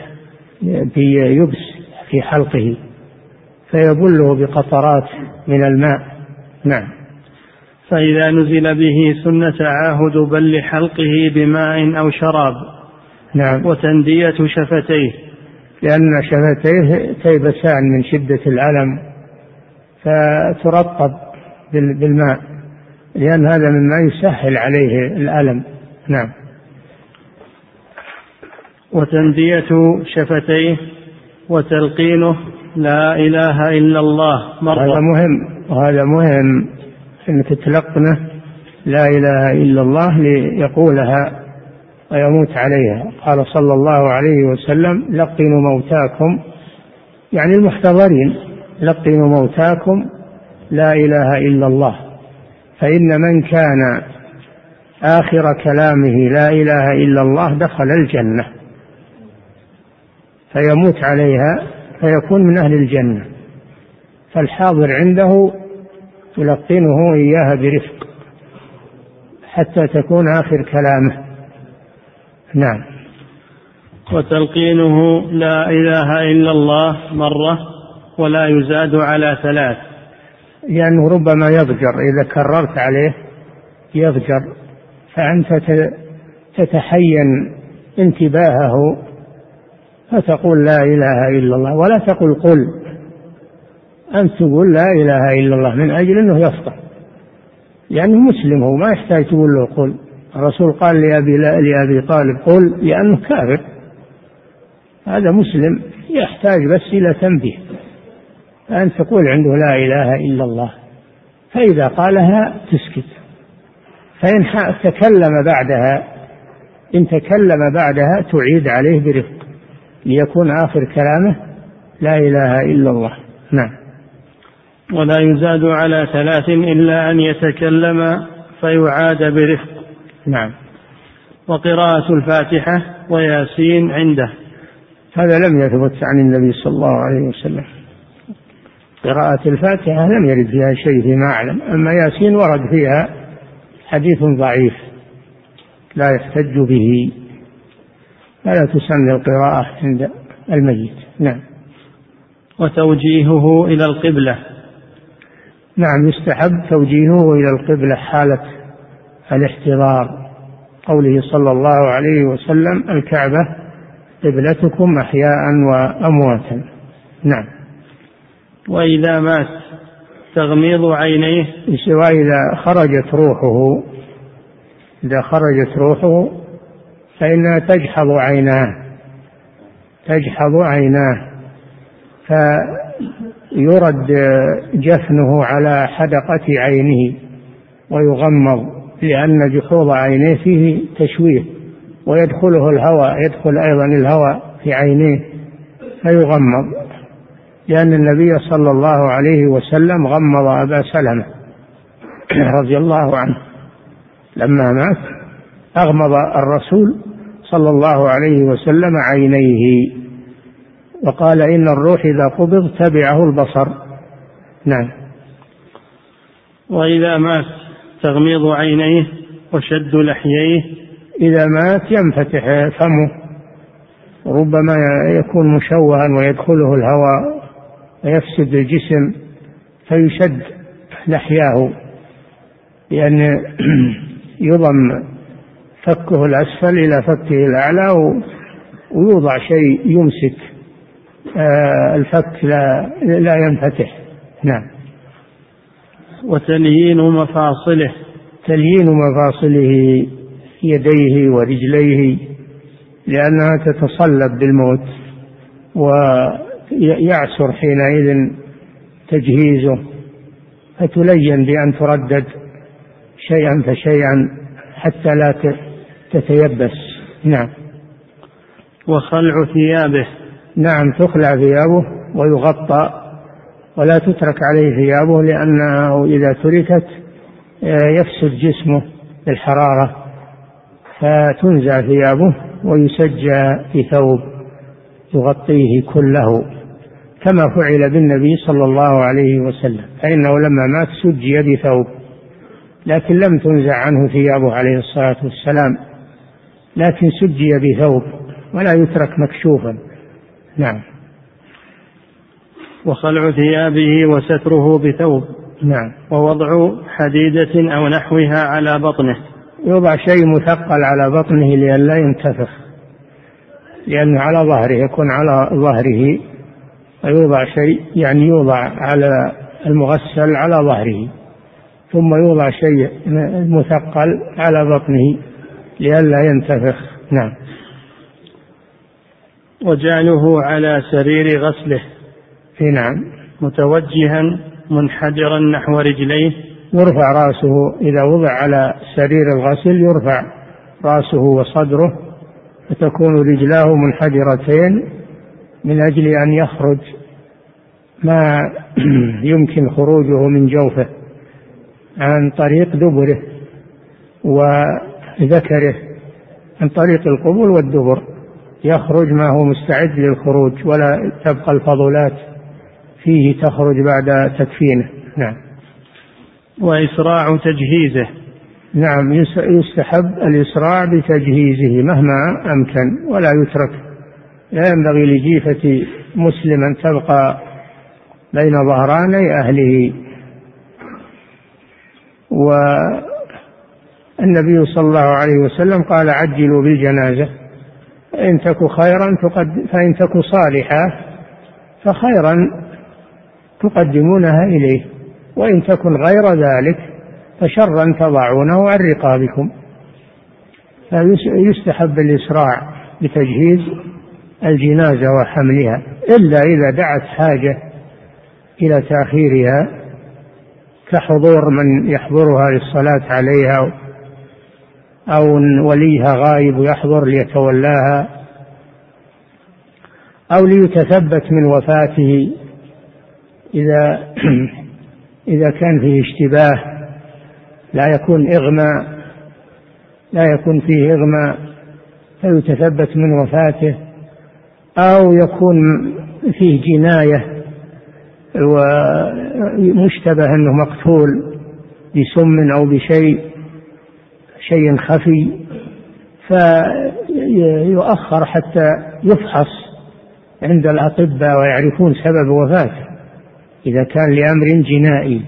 في يبس في حلقه فيبله بقطرات من الماء. نعم. فإذا نزل به سن تعاهد بل حلقه بماء أو شراب. نعم. وتندية شفتيه. لأن شفتيه تيبسان من شدة الألم فترطب بالماء لأن هذا مما يسهل عليه الألم. نعم. وتندية شفتيه وتلقينه لا إله إلا الله مرة. هذا مهم. وهذا مهم إنك تلقنه لا إله إلا الله ليقولها ويموت عليها. قال صلى الله عليه وسلم لقنوا موتاكم. يعني المحتضرين لقنوا موتاكم لا إله إلا الله. فإن من كان آخر كلامه لا إله إلا الله دخل الجنة. فيموت عليها فيكون من أهل الجنة. فالحاضر عنده تلقنه إياها برفق حتى تكون آخر كلامه. نعم. وتلقينه لا إله إلا الله مرة ولا يزاد على ثلاث. لأنه ربما يضجر إذا كررت عليه يضجر فأنت تتحين انتباهه فتقول لا إله إلا الله ولا تقل قل. أنت تقول لا إله إلا الله من أجل أنه يفطر. يعني مسلم هو ما يحتاج تقول له قل. الرسول قال لأبي, لأبي طالب قل لأنه كافر. هذا مسلم يحتاج بس إلى تنبيه. أن تقول عنده لا إله إلا الله. فإذا قالها تسكت. فإن تكلم بعدها إن تكلم بعدها تعيد عليه برفق. ليكون آخر كلامه لا إله إلا الله. نعم. ولا يزاد على ثلاث إلا أن يتكلم فيعاد برفق. نعم. وقراءة الفاتحة وياسين عنده. هذا لم يثبت عن النبي صلى الله عليه وسلم. قراءة الفاتحة لم يرد فيها شيء فيما أعلم. أما ياسين ورد فيها حديث ضعيف لا يحتج به. فلا تسمى القراءة عند الميت نعم. وتوجيهه إلى القبلة. نعم يستحب توجيهه إلى القبلة حالة الاحتضار. قوله صلى الله عليه وسلم الكعبة قبلتكم أحياء وأمواتا. نعم. وإذا مات تغميض عينيه. وإذا خرجت روحه إذا خرجت روحه فإنها تجحظ عيناه تجحظ عيناه فيرد جفنه على حدقة عينه ويغمض لأن جحوظ عينيه فيه تشويه ويدخله الهواء يدخل أيضا الهواء في عينيه فيغمض. لأن النبي صلى الله عليه وسلم غمض أبا سلمة رضي الله عنه. لما مات أغمض الرسول صلى الله عليه وسلم عينيه وقال إن الروح إذا قبض تبعه البصر. نعم. وإذا مات تغميض عينيه وشد لحييه. إذا مات ينفتح فمه. ربما يكون مشوها ويدخله الهواء ويفسد الجسم فيشد لحياه. لأن يضم فكه الأسفل إلى فكه الأعلى ويوضع شيء يمسك. آه، الفك لا لا ينفتح. نعم. وتليين مفاصله. تليين مفاصله يديه ورجليه لأنها تتصلب بالموت ويعسر حينئذ تجهيزه فتلين بأن تردد شيئا فشيئا حتى لا تتيبس. نعم. وخلع ثيابه. نعم تخلع ثيابه ويغطى ولا تترك عليه ثيابه لأنه إذا تركت آه، يفسد جسمه بالحرارة فتنزع ثيابه ويسجى في ثوب يغطيه كله كما فعل بالنبي صلى الله عليه وسلم فإنه لما مات سجي بثوب لكن لم تنزع عنه ثيابه عليه الصلاة والسلام. لكن سجي بثوب ولا يترك مكشوفا. نعم. وخلع ثيابه وستره بثوب. نعم. ووضع حديدة أو نحوها على بطنه. يوضع شيء مثقل على بطنه لئلا ينتفخ. لأنه على ظهره يكون على ظهره. ويوضع شيء يعني يوضع على المغسل على ظهره. ثم يوضع شيء مثقل على بطنه. لئلا ينتفخ. نعم. وجعله على سرير غسله. في نعم. متوجها منحدرا نحو رجليه. يرفع رأسه. إذا وضع على سرير الغسل يرفع رأسه وصدره فتكون رجلاه منحدرتين من أجل أن يخرج ما يمكن خروجه من جوفه عن طريق دبره. وذكره عن طريق القبول والدبر يخرج ما هو مستعد للخروج ولا تبقى الفضلات فيه تخرج بعد تكفينه نعم. وإسراع تجهيزه. نعم يستحب الإسراع بتجهيزه مهما أمكن ولا يترك. لا ينبغي لجيفة مسلم أن تبقى بين ظهراني أهله. النبي صلى الله عليه وسلم قال عجلوا بالجنازة إن تك خيرا فإن تك صالحة فخيرا تقدمونها إليه وإن تكن غير ذلك فشرا تضعونه عن رقابكم. فيستحب الإسراع بتجهيز الجنازة وحملها إلا إذا دعت حاجة إلى تأخيرها كحضور من يحضرها للصلاة عليها أو وليها غايب ويحضر ليتولاها أو ليتثبت من وفاته إذا إذا كان فيه اشتباه لا يكون إغماء لا يكون فيه إغماء فيتثبت من وفاته أو يكون فيه جناية ومشتبه أنه مقتول بسم أو بشيء شيء خفي فيؤخر حتى يفحص عند الأطباء ويعرفون سبب وفاته إذا كان لأمر جنائي.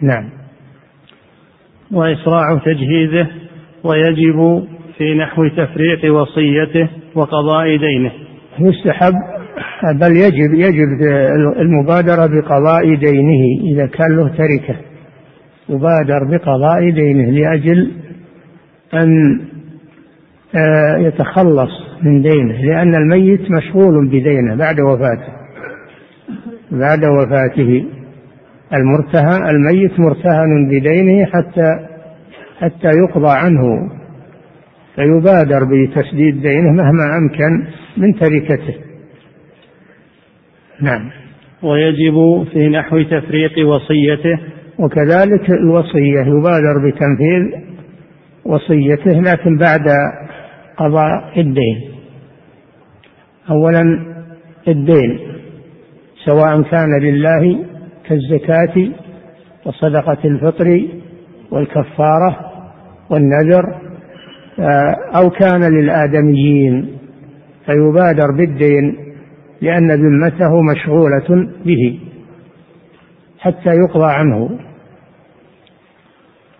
نعم. وإسراع تجهيزه ويجب في نحو تفريق وصيته وقضاء دينه. يستحب بل يجب يجب المبادرة بقضاء دينه إذا كان له تركة يبادر بقضاء دينه لأجل أن آه، يتخلص من دينه لأن الميت مشغول بدينه بعد وفاته. بعد وفاته المرتهن الميت مرتهن بدينه حتى حتى يقضى عنه فيبادر بتسديد دينه مهما أمكن من تركته. نعم. ويجب في نحو تفريق وصيته. وكذلك الوصية يبادر بتنفيذ وصيته لكن بعد قضاء الدين. أولا الدين سواء كان لله كالزكاة وصدقة الفطر والكفارة والنذر آه، أو كان للآدميين فيبادر بالدين لأن ذمته مشغولة به حتى يقضى عنه.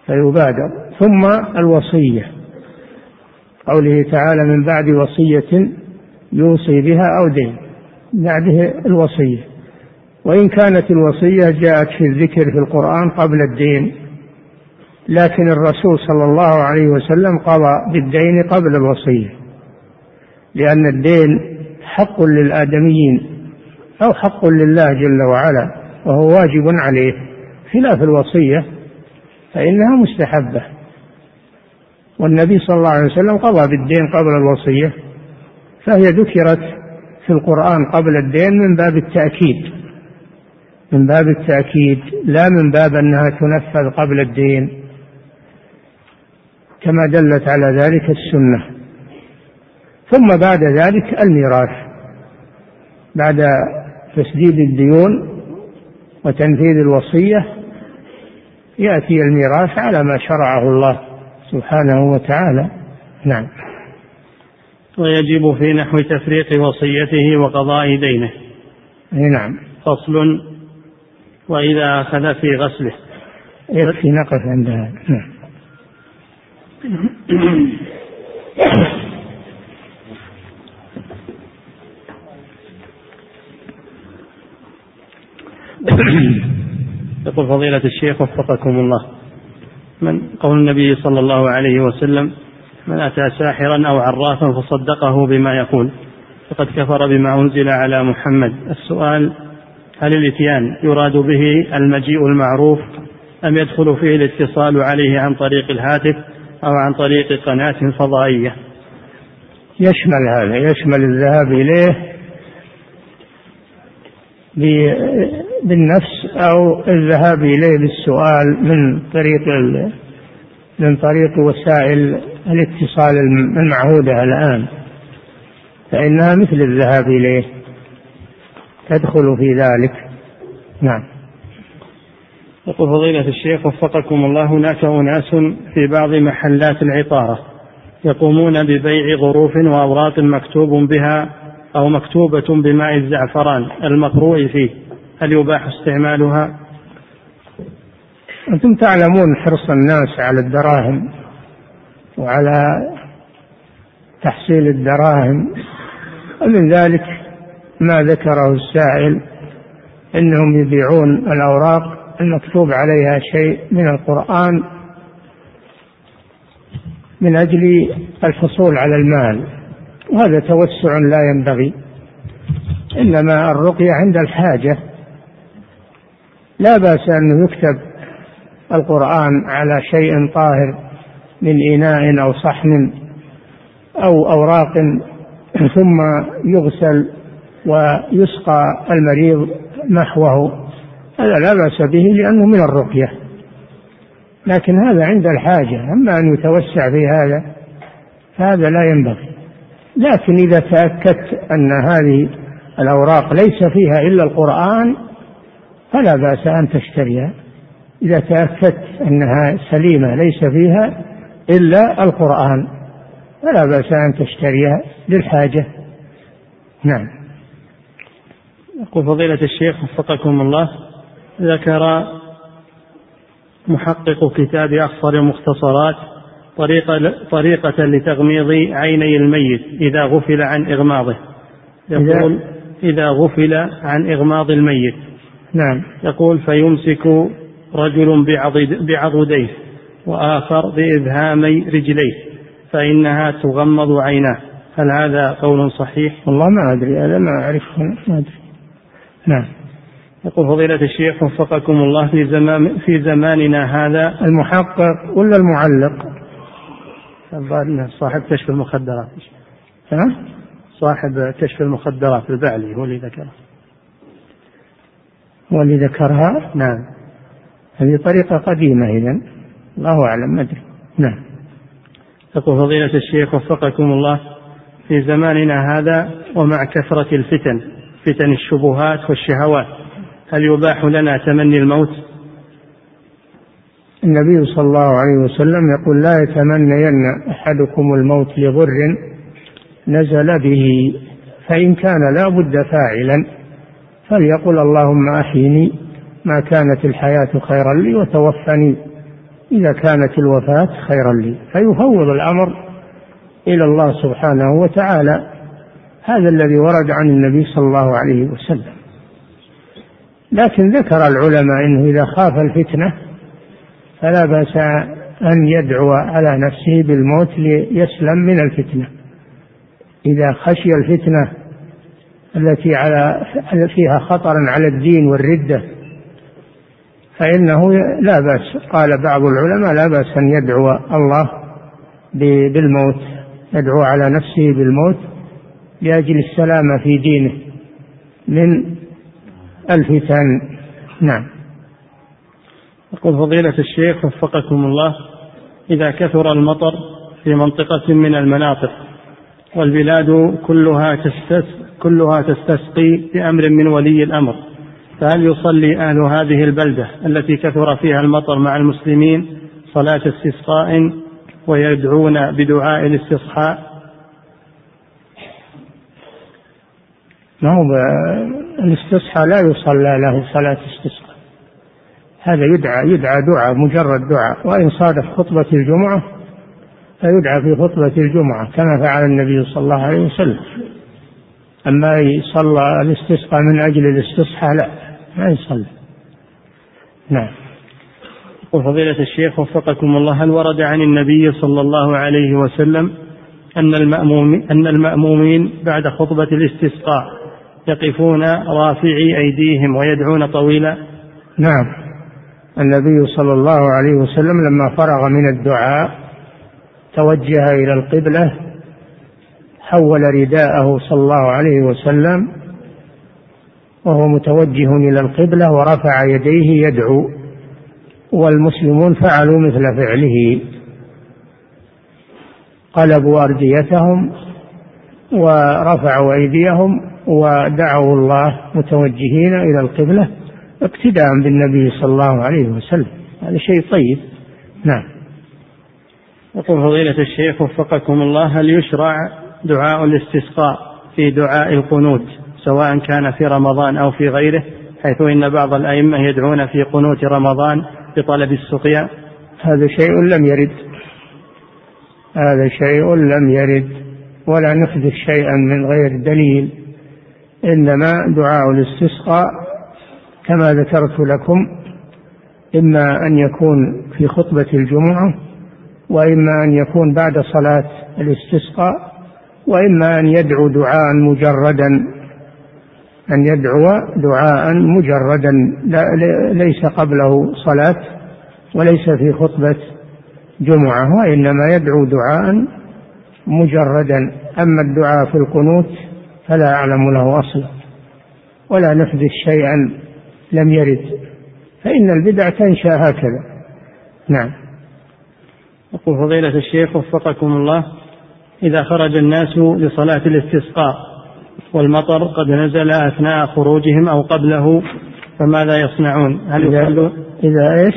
فيبادر. ثم الوصية. قوله تعالى من بعد وصية يوصي بها أو دين. بعده الوصية. وإن كانت الوصية جاءت في الذكر في القرآن قبل الدين لكن الرسول صلى الله عليه وسلم قضى بالدين قبل الوصية. لأن الدين حق للآدميين أو حق لله جل وعلا وهو واجب عليه. خلاف الوصية فإنها مستحبة. والنبي صلى الله عليه وسلم قضى بالدين قبل الوصية فهي ذكرت في القرآن قبل الدين من باب التأكيد. من باب التأكيد لا من باب أنها تنفذ قبل الدين. كما دلت على ذلك السنة. ثم بعد ذلك الميراث. بعد تسديد الديون وتنفيذ الوصية يأتي الميراث على ما شرعه الله سبحانه وتعالى. نعم. ويجب في نحو تفريق وصيته وقضاء دينه. نعم. فصل. وإذا أخذ في غسله. يكفي نقف عندها نعم. يقول فضيلة الشيخ وفقكم الله. من قول النبي صلى الله عليه وسلم من أتى ساحرا أو عرافا فصدقه بما يقول فقد كفر بما أنزل على محمد. السؤال هل الإتيان يراد به المجيء المعروف أم يدخل فيه الاتصال عليه عن طريق الهاتف أو عن طريق قناة فضائية؟ يشمل هذا يشمل الذهاب إليه بالنفس أو الذهاب إليه بالسؤال من طريق من طريق وسائل الاتصال المعهودة الآن. فإنها مثل الذهاب إليه. تدخل في ذلك. نعم. يقول فضيلة الشيخ وفقكم الله هناك أناس في بعض محلات العطارة يقومون ببيع ظروف وأوراق مكتوب بها أو مكتوبة بماء الزعفران المقروء فيه. هل يباح استعمالها؟ أنتم تعلمون حرص الناس على الدراهم وعلى تحصيل الدراهم ومن ذلك ما ذكره السائل إنهم يبيعون الأوراق المكتوب عليها شيء من القرآن من أجل الحصول على المال وهذا توسع لا ينبغي إنما الرقيه عند الحاجة لا بأس انه يكتب القرآن على شيء طاهر من إناء أو صحن أو أوراق ثم يغسل ويسقى المريض نحوه. هذا لا بأس به لأنه من الرقية. لكن هذا عند الحاجة. أما أن يتوسع في هذا فهذا لا ينبغي. لكن إذا تأكدت أن هذه الأوراق ليس فيها إلا القرآن فلا بأس أن تشتريها. إذا تأكدت أنها سليمة ليس فيها إلا القرآن فلا بأس أن تشتريها للحاجة. نعم. يقول فضيلة الشيخ وفقكم الله ذكر محقق كتاب أخصر المختصرات طريقة, طريقة لتغميض عيني الميت إذا غفل عن إغماضه. يقول إذا غفل عن إغماض الميت. نعم يقول فيمسك رجل بعضديه وآخر بإبهامي رجليه فإنها تغمض عيناه هل هذا قول صحيح؟ والله ما أدري هذا ما أعرفه ما أدري نعم يقول فضيلة الشيخ وفقكم الله في زمان في زماننا هذا المحقق ولا المعلق؟ صاحب كشف المخدرات ها؟ صاحب كشف المخدرات البعلي هو اللي ذكره هو اللي ذكرها؟ نعم. هذه طريقة قديمة إذا الله أعلم ما أدري. نعم. يقول فضيلة الشيخ وفقكم الله في زماننا هذا ومع كثرة الفتن فتن الشبهات والشهوات هل يباح لنا تمني الموت؟ النبي صلى الله عليه وسلم يقول لا يتمنين أحدكم الموت لضر نزل به فإن كان لا بد فاعلا. فليقل اللهم أحيني ما كانت الحياة خيرا لي وتوفني إذا كانت الوفاة خيرا لي. فيفوض الأمر إلى الله سبحانه وتعالى. هذا الذي ورد عن النبي صلى الله عليه وسلم. لكن ذكر العلماء إنه إذا خاف الفتنة فلا بأس أن يدعو على نفسه بالموت ليسلم من الفتنة. إذا خشي الفتنة التي على فيها خطر على الدين والردة فإنه لا بأس. قال بعض العلماء لا بأس أن يدعو الله بالموت يدعو على نفسه بالموت لأجل السلامة في دينه من الفتن نعم. يقول فضيلة الشيخ وفقكم الله إذا كثر المطر في منطقة من المناطق والبلاد كلها كلها تستسقي بأمر من ولي الأمر. فهل يصلي أهل هذه البلدة التي كثر فيها المطر مع المسلمين صلاة استسقاء ويدعون بدعاء الاستصحاء ما هو الاستصحاء لا يصلى له صلاة استصحاء هذا يدعى يدعى دعاء مجرد دعاء. وإن صادف خطبة الجمعة فيدعى في خطبة الجمعة كما فعل النبي صلى الله عليه وسلم. أما يصلى الاستسقاء من أجل الاستصحاء لا ما يصلى. نعم. يقول فضيلة الشيخ وفقكم الله هل ورد عن النبي صلى الله عليه وسلم أن المأمومين أن المأمومين بعد خطبة الاستسقاء يقفون رافعي أيديهم ويدعون طويلا؟ نعم. النبي صلى الله عليه وسلم لما فرغ من الدعاء توجه إلى القبلة حول رداءه صلى الله عليه وسلم وهو متوجه إلى القبلة ورفع يديه يدعو والمسلمون فعلوا مثل فعله. قلبوا أرديتهم ورفعوا أيديهم ودعوا الله متوجهين إلى القبلة اقتداء بالنبي صلى الله عليه وسلم. هذا شيء طيب. نعم. يقول فضيلة الشيخ وفقكم الله هل يشرع دعاء الاستسقاء في دعاء القنوت سواء كان في رمضان أو في غيره حيث إن بعض الأئمة يدعون في قنوت رمضان بطلب السقيا. هذا شيء لم يرد. هذا شيء لم يرد. ولا نحدث شيئا من غير دليل. إنما دعاء الاستسقاء كما ذكرت لكم إما أن يكون في خطبة الجمعة وإما أن يكون بعد صلاة الاستسقاء. وإما أن يدعو دعاء مجردا أن يدعو دعاء مجردا. ليس قبله صلاة وليس في خطبة جمعة وإنما يدعو دعاء مجردا. أما الدعاء في القنوت فلا أعلم له أصلا ولا نحدث شيئا لم يرد. فإن البدع تنشأ هكذا. نعم. يقول فضيلة الشيخ وفقكم الله. إذا خرج الناس لصلاة الاستسقاء والمطر قد نزل أثناء خروجهم أو قبله فماذا يصنعون؟ هل يصلون؟ إذا إيش؟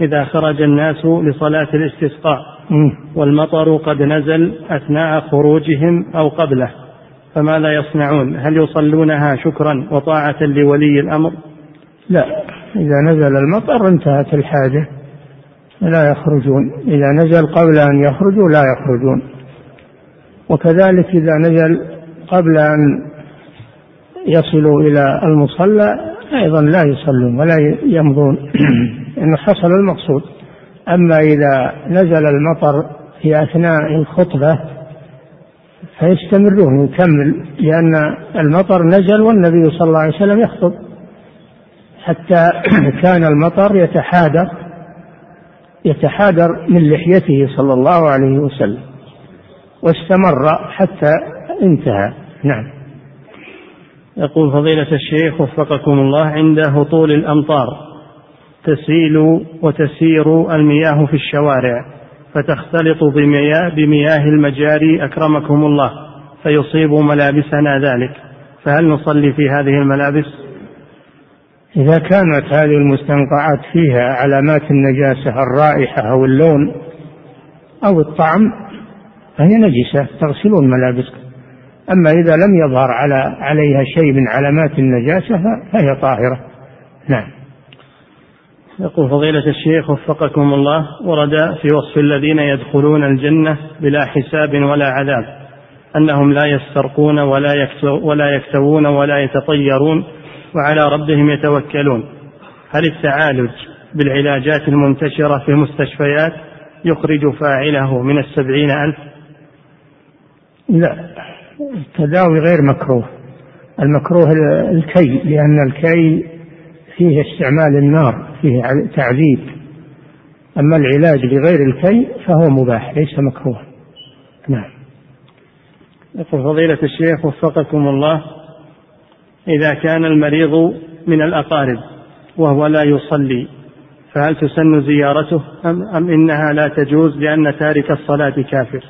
إذا خرج الناس لصلاة الاستسقاء والمطر قد نزل أثناء خروجهم أو قبله فماذا يصنعون؟ هل يصلونها شكرا وطاعة لولي الأمر؟ لا إذا نزل المطر انتهت الحاجة لا يخرجون إذا نزل قبل أن يخرجوا لا يخرجون وكذلك إذا نزل قبل أن يصلوا إلى المصلى أيضا لا يصلون ولا يمضون. لأنه حصل المقصود. أما إذا نزل المطر في أثناء الخطبة فيستمرون يكمل لأن المطر نزل والنبي صلى الله عليه وسلم يخطب. حتى كان المطر يتحادر يتحادر من لحيته صلى الله عليه وسلم. واستمر حتى انتهى. نعم. يقول فضيلة الشيخ وفقكم الله عند هطول الأمطار تسيل وتسير المياه في الشوارع فتختلط بمياه, بمياه المجاري أكرمكم الله فيصيب ملابسنا ذلك. فهل نصلي في هذه الملابس؟ إذا كانت هذه المستنقعات فيها علامات النجاسة الرائحة أو اللون أو الطعم فهي نجسة تغسلون ملابسكم. أما إذا لم يظهر على عليها شيء من علامات النجاسة فهي طاهرة. نعم. يقول فضيلة الشيخ وفقكم الله ورد في وصف الذين يدخلون الجنة بلا حساب ولا عذاب أنهم لا يسترقون ولا ولا يكتوون ولا يتطيرون وعلى ربهم يتوكلون. هل التعالج بالعلاجات المنتشرة في المستشفيات يخرج فاعله من السبعين ألف؟ لا. التداوي غير مكروه. المكروه الكي لأن الكي فيه استعمال النار فيه تعذيب. أما العلاج بغير الكي فهو مباح ليس مكروه. نعم. يقول فضيلة الشيخ وفقكم الله إذا كان المريض من الأقارب وهو لا يصلي فهل تسن زيارته أم, أم إنها لا تجوز لأن تارك الصلاة كافر؟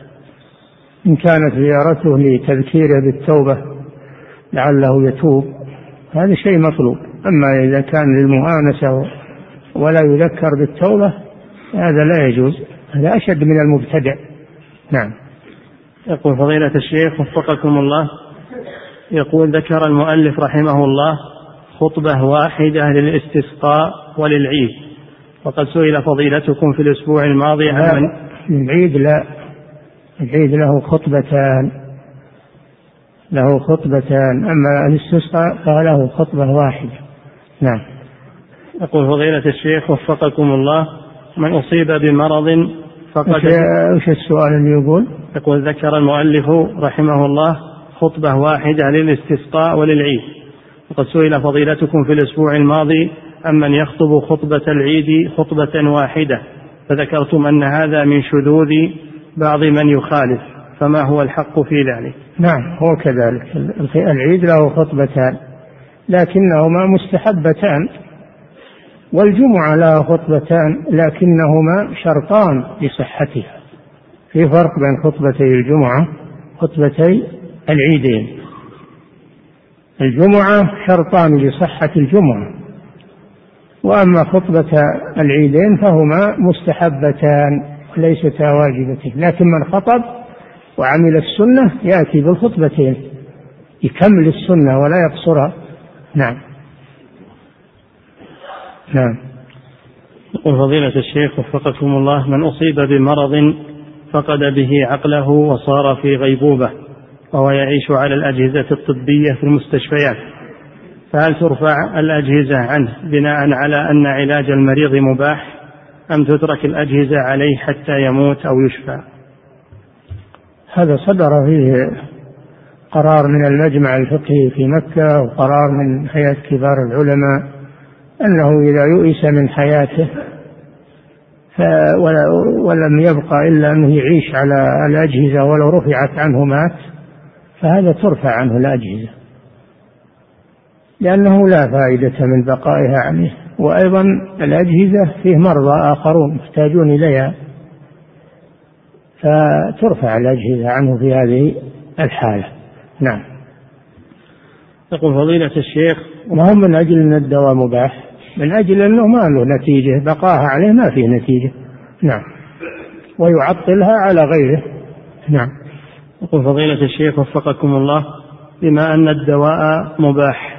إن كانت زيارته لتذكيره بالتوبة لعله يتوب هذا شيء مطلوب. أما إذا كان للمؤانسة ولا يذكر بالتوبة هذا لا يجوز هذا أشد من المبتدع. نعم. يقول فضيلة الشيخ وفقكم الله يقول ذكر المؤلف رحمه الله خطبة واحدة للاستسقاء وللعيد. وقد سئل فضيلتكم في الأسبوع الماضي عن العيد لا. العيد له خطبتان له خطبتان أما الاستسقاء فله خطبة واحدة. نعم. يقول فضيلة الشيخ وفقكم الله من أصيب بمرض فقد وش السؤال اللي يقول؟ يقول ذكر المؤلف رحمه الله خطبة واحدة للاستسقاء وللعيد. وقد سئل فضيلتكم في الأسبوع الماضي أمن يخطب خطبة العيد خطبة واحدة؟ فذكرتم أن هذا من شذوذ بعض من يخالف فما هو الحق في ذلك؟ نعم هو كذلك. العيد له خطبتان لكنهما مستحبتان والجمعة لها خطبتان لكنهما شرطان لصحتها. في فرق بين خطبتي الجمعة خطبتي العيدين. الجمعة شرطان لصحة الجمعة وأما خطبة العيدين فهما مستحبتان. ليستا واجبتين لكن من خطب وعمل السنة يأتي بالخطبتين يكمل السنة ولا يقصرها نعم. نعم. يقول فضيلة الشيخ وفقكم الله من أصيب بمرض فقد به عقله وصار في غيبوبة وهو يعيش على الأجهزة الطبية في المستشفيات. فهل ترفع الأجهزة عنه بناء على أن علاج المريض مباح؟ أم تترك الأجهزة عليه حتى يموت أو يشفى؟ هذا صدر فيه قرار من المجمع الفقهي في مكة وقرار من هيئة كبار العلماء أنه إذا يؤس من حياته ولم يبقى إلا أنه يعيش على الأجهزة ولو رفعت عنه مات فهذا ترفع عنه الأجهزة. لأنه لا فائدة من بقائها عنه وأيضا الأجهزة فيه مرضى آخرون يحتاجون إليها. فترفع الأجهزة عنه في هذه الحالة. نعم. يقول فضيلة الشيخ ما هم من أجل أن الدواء مباح؟ من أجل أنه ما له نتيجة بقاها عليه ما فيه نتيجة. نعم. ويعطلها على غيره. نعم. يقول فضيلة الشيخ وفقكم الله بما أن الدواء مباح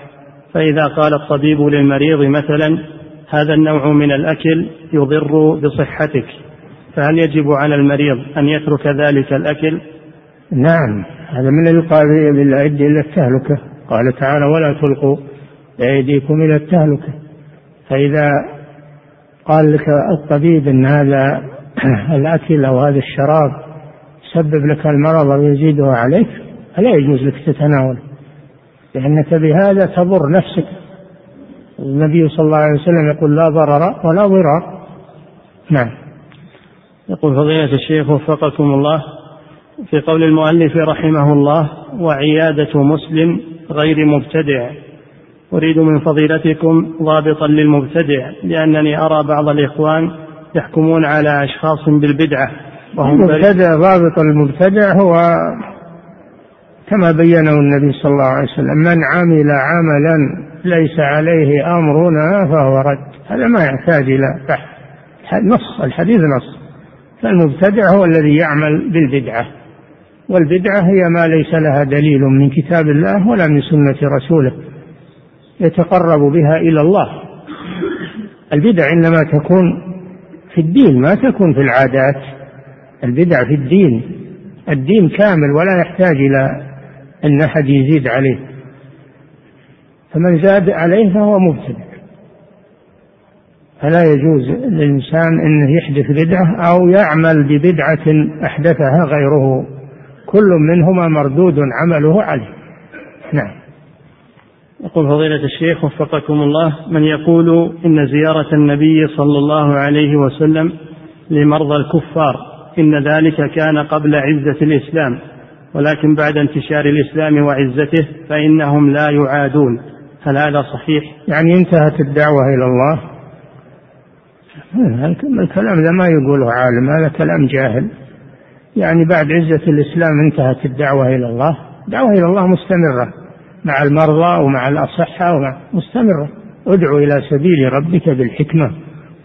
فإذا قال الطبيب للمريض مثلا هذا النوع من الأكل يضر بصحتك فهل يجب على المريض أن يترك ذلك الأكل؟ نعم هذا من القابل بالعد إلى التهلكة. قال تعالى ولا تلقوا بأيديكم إلى التهلكة. فإذا قال لك الطبيب أن هذا الأكل أو هذا الشراب يسبب لك المرض أو يزيده عليك فلا يجوز لك تتناوله. لأنك بهذا تضر نفسك. النبي صلى الله عليه وسلم يقول لا ضرر ولا ضرار. نعم. يقول فضيلة الشيخ وفقكم الله في قول المؤلف رحمه الله وعيادة مسلم غير مبتدع. أريد من فضيلتكم ضابطا للمبتدع لأنني أرى بعض الإخوان يحكمون على أشخاص بالبدعة وهم المبتدع ضابط المبتدع هو كما بينه النبي صلى الله عليه وسلم من عمل عملا ليس عليه أمرنا فهو رد. هذا ما يحتاج إلى بحث. نص الحديث نص. فالمبتدع هو الذي يعمل بالبدعة والبدعة هي ما ليس لها دليل من كتاب الله ولا من سنة رسوله يتقرب بها إلى الله. البدع إنما تكون في الدين ما تكون في العادات. البدع في الدين الدين كامل ولا يحتاج إلى أن أحد يزيد عليه. فمن زاد عليه فهو مبتدع. فلا يجوز للإنسان أنه يحدث بدعة أو يعمل ببدعة أحدثها غيره. كل منهما مردود عمله عليه. نعم. يقول فضيلة الشيخ وفقكم الله من يقول إن زيارة النبي صلى الله عليه وسلم لمرضى الكفار إن ذلك كان قبل عزة الإسلام. ولكن بعد انتشار الإسلام وعزته فإنهم لا يعادون هل هذا صحيح؟ يعني انتهت الدعوة إلى الله؟ الكلام ذا ما يقوله عالم هذا كلام جاهل. يعني بعد عزة الإسلام انتهت الدعوة إلى الله. الدعوة إلى الله مستمرة مع المرضى ومع الأصحة ومع مستمرة. ادعو إلى سبيل ربك بالحكمة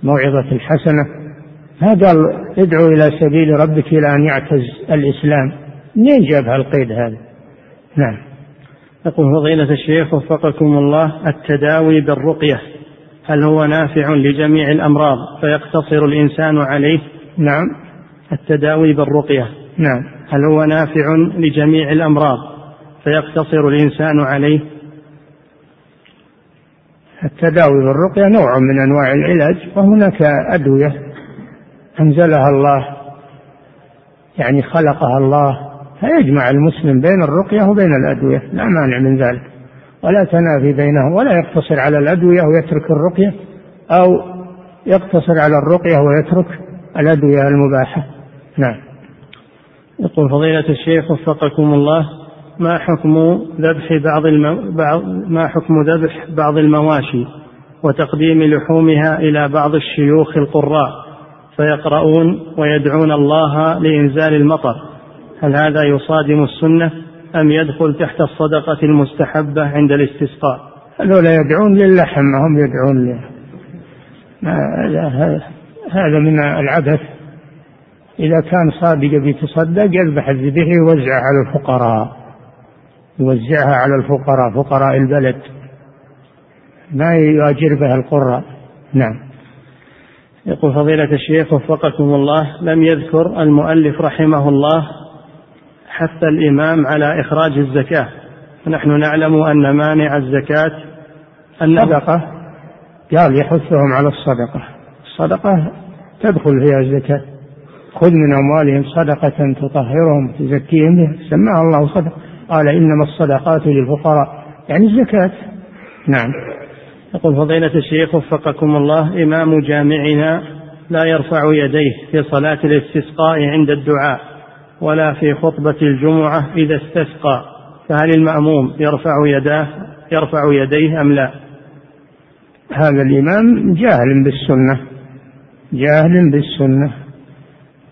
موعظة الحسنة. ما قال ادعو إلى سبيل ربك إلى أن يعتز الإسلام. منين جاب هالقيد هذا؟ نعم. يقول فضيلة الشيخ وفقكم الله التداوي بالرقية هل هو نافع لجميع الأمراض فيقتصر الإنسان عليه؟ نعم. التداوي بالرقية نعم. هل هو نافع لجميع الأمراض فيقتصر الإنسان عليه؟ التداوي بالرقية نوع من أنواع العلاج وهناك أدوية أنزلها الله يعني خلقها الله فيجمع المسلم بين الرقية وبين الأدوية لا مانع من ذلك. ولا تنافي بينهم ولا يقتصر على الأدوية ويترك الرقية أو يقتصر على الرقية ويترك الأدوية المباحة. نعم. يقول فضيلة الشيخ وفقكم الله ما حكم ذبح بعض المو... بعض ما حكم ذبح بعض المواشي وتقديم لحومها إلى بعض الشيوخ القراء؟ فيقرؤون ويدعون الله لإنزال المطر. هل هذا يصادم السنة أم يدخل تحت الصدقة المستحبة عند الاستسقاء؟ هذولا يدعون للحم هم يدعون له هذا من العبث. إذا كان صادق بيتصدق يذبح الذبيحة يوزعها على الفقراء. يوزعها على الفقراء فقراء البلد. ما يؤجر بها القراء. نعم. يقول فضيلة الشيخ وفقكم الله لم يذكر المؤلف رحمه الله حث الإمام على إخراج الزكاة. ونحن نعلم أن مانع الزكاة الصدقة قال يحثهم على الصدقة. الصدقة تدخل فيها الزكاة. خذ من أموالهم صدقة تطهرهم تزكيهم بها. سماها الله صدقة. قال إنما الصدقات للفقراء. يعني الزكاة. نعم. يقول فضيلة الشيخ وفقكم الله إمام جامعنا لا يرفع يديه في صلاة الاستسقاء عند الدعاء. ولا في خطبة الجمعة إذا استسقى فهل المأموم يرفع يداه يرفع يديه أم لا؟ هذا الإمام جاهل بالسنة جاهل بالسنة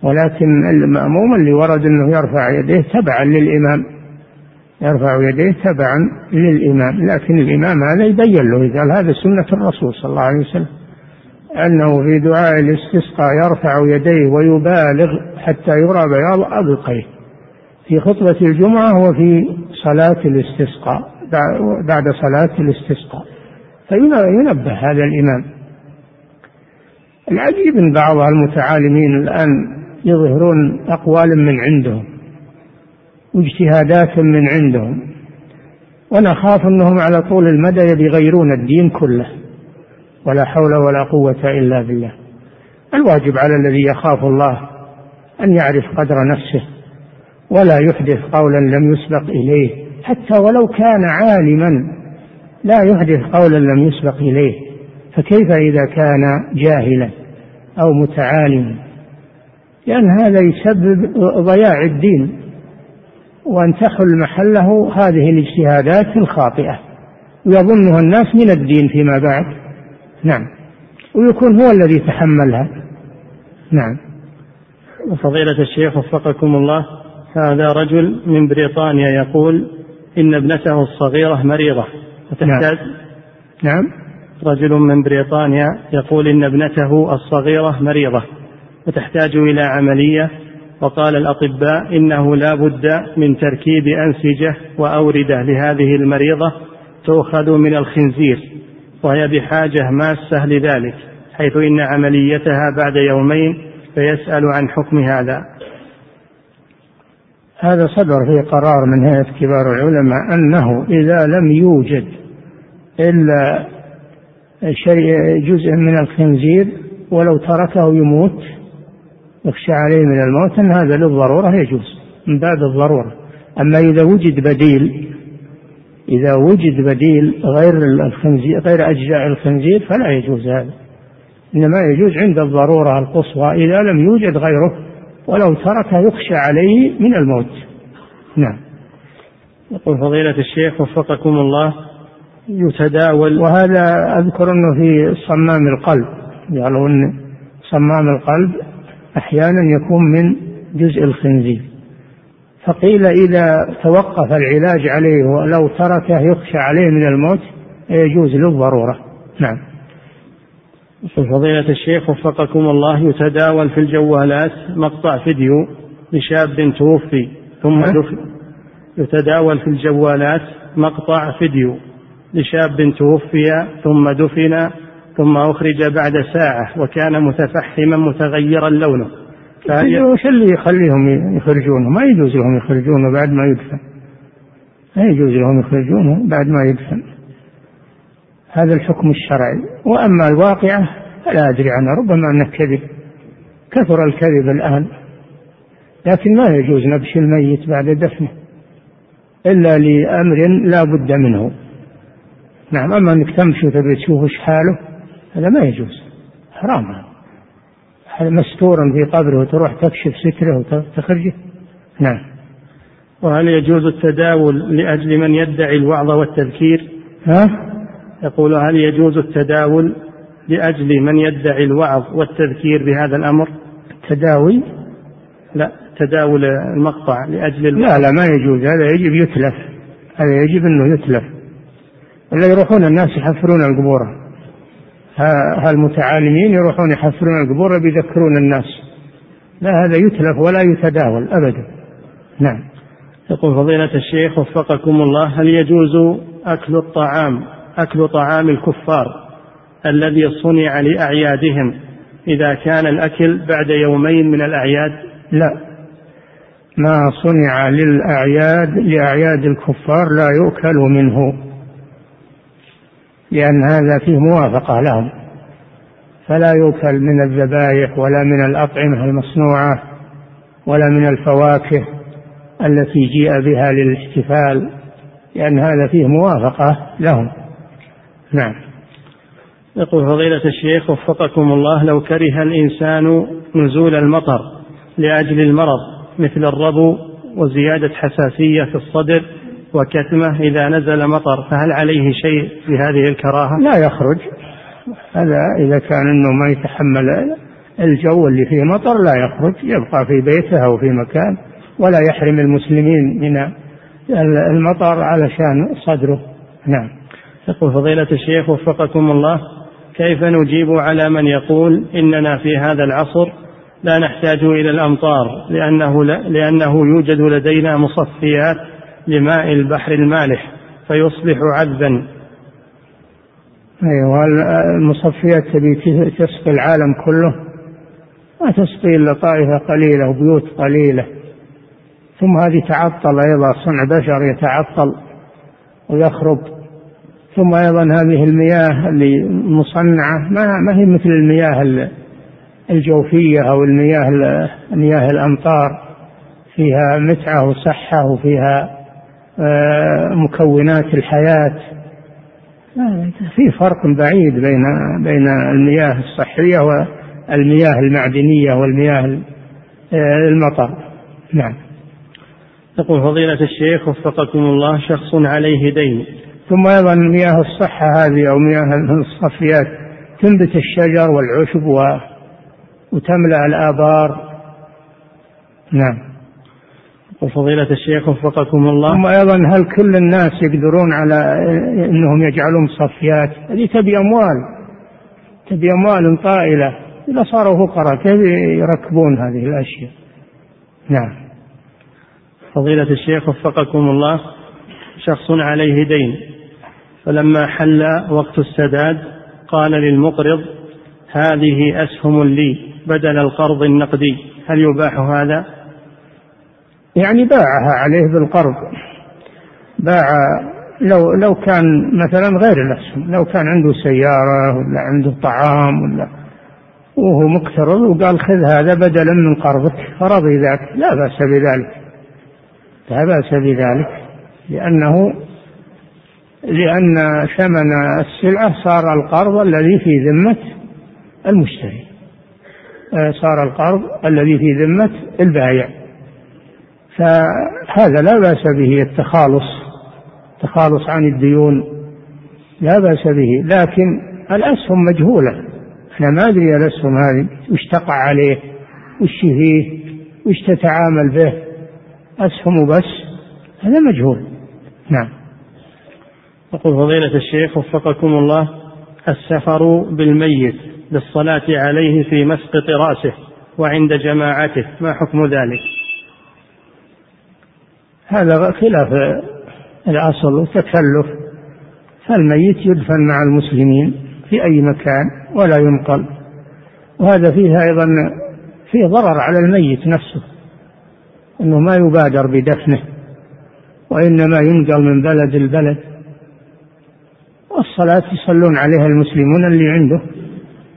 ولكن المأموم اللي ورد أنه يرفع يديه تبعا للإمام يرفع يديه تبعا للإمام لكن الإمام هذا يبين له قال هذا سنة الرسول صلى الله عليه وسلم أنه في دعاء الاستسقاء يرفع يديه ويبالغ حتى يرى بياض أبقيه. في خطبة الجمعة وفي صلاة الاستسقاء بعد صلاة الاستسقاء. فينبه هذا الإمام. العجيب أن بعض المتعالمين الآن يظهرون أقوال من عندهم واجتهادات من عندهم وأنا أخاف أنهم على طول المدى يغيرون الدين كله. ولا حول ولا قوة إلا بالله. الواجب على الذي يخاف الله أن يعرف قدر نفسه ولا يحدث قولا لم يسبق إليه حتى ولو كان عالما لا يحدث قولا لم يسبق إليه. فكيف إذا كان جاهلا أو متعالما لأن هذا يسبب ضياع الدين. وأن تخل محله هذه الاجتهادات الخاطئة ويظنها الناس من الدين فيما بعد. نعم. ويكون هو الذي تحملها. نعم. وفضيلة الشيخ وفقكم الله هذا رجل من بريطانيا يقول إن ابنته الصغيرة مريضة. وتحتاج نعم, نعم. رجل من بريطانيا يقول إن ابنته الصغيرة مريضة. وتحتاج إلى عملية؟ وقال الأطباء إنه لا بد من تركيب أنسجة وأوردة لهذه المريضة تؤخذ من الخنزير. وهي بحاجة ماسة لذلك حيث إن عمليتها بعد يومين فيسأل عن حكم هذا. هذا صدر في قرار من هيئة كبار العلماء أنه إذا لم يوجد إلا شيء جزء من الخنزير ولو تركه يموت يخشى عليه من الموت أن هذا للضرورة يجوز من باب الضرورة. أما إذا وجد بديل إذا وجد بديل غير الخنزير غير أجزاء الخنزير فلا يجوز هذا. إنما يجوز عند الضرورة القصوى إذا لم يوجد غيره ولو تركه يخشى عليه من الموت. نعم. يقول فضيلة الشيخ وفقكم الله يتداول وهذا أذكر أنه في صمام القلب. أن صمام القلب أحيانا يكون من جزء الخنزير. فقيل إذا توقف العلاج عليه ولو تركه يخشى عليه من الموت يجوز للضرورة. نعم. فضيلة الشيخ وفقكم الله يتداول في الجوالات مقطع فيديو لشاب توفي ثم دفن. يتداول في الجوالات مقطع فيديو لشاب توفي ثم دفن ثم أخرج بعد ساعة وكان متفحما متغيرا لونه. وش اللي يخليهم يخرجونه ما يجوز لهم يخرجونه بعد ما يدفن. ما يجوز لهم يخرجونه بعد ما يدفن. هذا الحكم الشرعي. وأما الواقعة فلا أدري عنها ربما أنه كذب كثر الكذب الآن. لكن ما يجوز نبش الميت بعد دفنه. إلا لأمر لا بد منه. نعم أما أنك تمشي وتبي تشوف حاله هذا ما يجوز. حرام هذا. مستورا في قبره وتروح تكشف ستره وتخرجه؟ نعم. وهل يجوز التداول لأجل من يدعي الوعظ والتذكير؟ ها؟ يقول هل يجوز التداول لأجل من يدعي الوعظ والتذكير بهذا الأمر؟ التداوي لا تداول المقطع لأجل الوعظ. لا لا ما يجوز. هذا يجب يتلف. هذا يجب أنه يتلف. ولا يروحون الناس يحفرون القبور هالمتعالمين يروحون يحفرون القبور بيذكرون الناس. لا هذا يتلف ولا يتداول أبدا. نعم. يقول فضيلة الشيخ وفقكم الله هل يجوز أكل الطعام أكل طعام الكفار الذي صنع لأعيادهم إذا كان الأكل بعد يومين من الأعياد؟ لا. ما صنع للأعياد لأعياد الكفار لا يؤكل منه. لأن هذا فيه موافقة لهم. فلا يؤكل من الذبائح ولا من الأطعمة المصنوعة ولا من الفواكه التي جيء بها للاحتفال لأن هذا فيه موافقة لهم. نعم. يقول فضيلة الشيخ وفقكم الله لو كره الإنسان نزول المطر لأجل المرض مثل الربو وزيادة حساسية في الصدر وكتمة إذا نزل مطر فهل عليه شيء في هذه الكراهة؟ لا يخرج. هذا إذا كان أنه ما يتحمل الجو اللي فيه مطر لا يخرج يبقى في بيته أو في مكان ولا يحرم المسلمين من المطر علشان صدره. نعم. يقول فضيلة الشيخ وفقكم الله كيف نجيب على من يقول إننا في هذا العصر لا نحتاج إلى الأمطار لأنه, لأنه يوجد لدينا مصفيات لماء البحر المالح فيصبح عذبا. أيوة المصفيات تبي تسقي العالم كله ما تسقي إلا طائفة قليلة وبيوت قليلة. ثم هذه تعطل أيضا صنع بشر يتعطل ويخرب. ثم أيضا هذه المياه اللي مصنعة ما, ما هي مثل المياه الجوفية أو المياه مياه الأمطار. فيها متعة وصحة وفيها مكونات الحياة. في فرق بعيد بين بين المياه الصحية والمياه المعدنية والمياه آه، المطر. نعم. يقول فضيلة الشيخ وفقكم الله شخص عليه دين. ثم أيضا مياه الصحة هذه أو مياه الصفيات تنبت الشجر والعشب و... وتملأ الآبار. نعم. وفضيلة الشيخ وفقكم الله. ثم أيضا هل كل الناس يقدرون على أنهم يجعلون صفيات؟ هذه تبي أموال. تبي أموال طائلة. إذا صاروا فقراء كيف يركبون هذه الأشياء؟ نعم. فضيلة الشيخ وفقكم الله. شخص عليه دين. فلما حل وقت السداد قال للمقرض هذه أسهم لي بدل القرض النقدي. هل يباح هذا؟ يعني باعها عليه بالقرض باع لو لو كان مثلا غير الأسهم لو كان عنده سيارة ولا عنده طعام ولا وهو مقترض وقال خذ هذا بدلا من قرضك فرضي ذاك. لا بأس بذلك. لا بأس بذلك. لأنه لأن ثمن السلعة صار القرض الذي في ذمة المشتري. آه، صار القرض الذي في ذمة البائع فهذا لا بأس به التخالص التخالص عن الديون لا بأس به لكن الأسهم مجهولة. إحنا ما أدري الأسهم هذه وش تقع عليه وش فيه وش تتعامل به. أسهم بس هذا مجهول. نعم. يقول فضيلة الشيخ وفقكم الله السفر بالميت للصلاة عليه في مسقط رأسه وعند جماعته ما حكم ذلك؟ هذا خلاف الأصل وتكلف فالميت يدفن مع المسلمين في أي مكان ولا ينقل. وهذا فيه أيضا فيه ضرر على الميت نفسه أنه ما يبادر بدفنه وإنما ينقل من بلد البلد والصلاة يصلون عليها المسلمون اللي عنده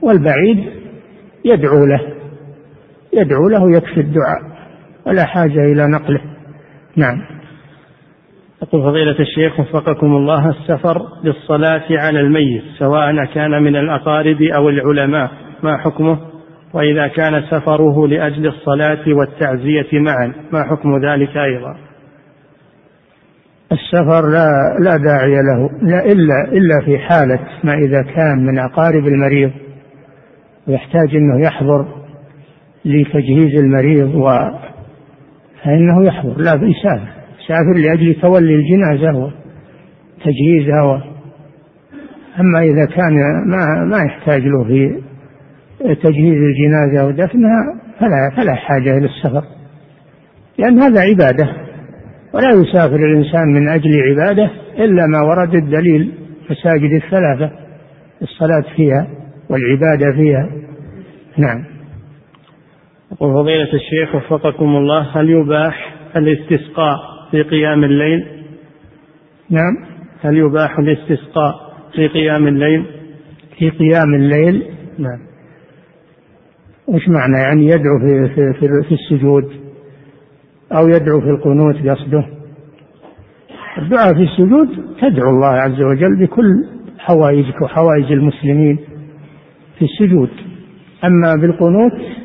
والبعيد يدعو له يدعو له يكفي الدعاء ولا حاجة إلى نقله. نعم. يقول فضيلة الشيخ وفقكم الله السفر للصلاة على الميت سواء كان من الأقارب أو العلماء ما حكمه؟ وإذا كان سفره لأجل الصلاة والتعزية معا ما حكم ذلك أيضا؟ السفر لا لا داعي له لا إلا إلا في حالة ما إذا كان من أقارب المريض ويحتاج أنه يحضر لتجهيز المريض و فإنه يحضر. لا يسافر يسافر لأجل تولي الجنازة وتجهيزها أما إذا كان ما ما يحتاج له في تجهيز الجنازة ودفنها فلا فلا حاجة إلى السفر. لأن هذا عبادة. ولا يسافر الإنسان من أجل عبادة إلا ما ورد الدليل مساجد الثلاثة الصلاة فيها والعبادة فيها. نعم. يقول فضيلة الشيخ وفقكم الله هل يباح الاستسقاء في قيام الليل؟ نعم. هل يباح الاستسقاء في قيام الليل؟ في قيام الليل؟ نعم. وش معنى يعني يدعو في, في, في, في السجود؟ أو يدعو في القنوت قصده؟ الدعاء في السجود تدعو الله عز وجل بكل حوائجك وحوائج المسلمين في السجود. أما بالقنوت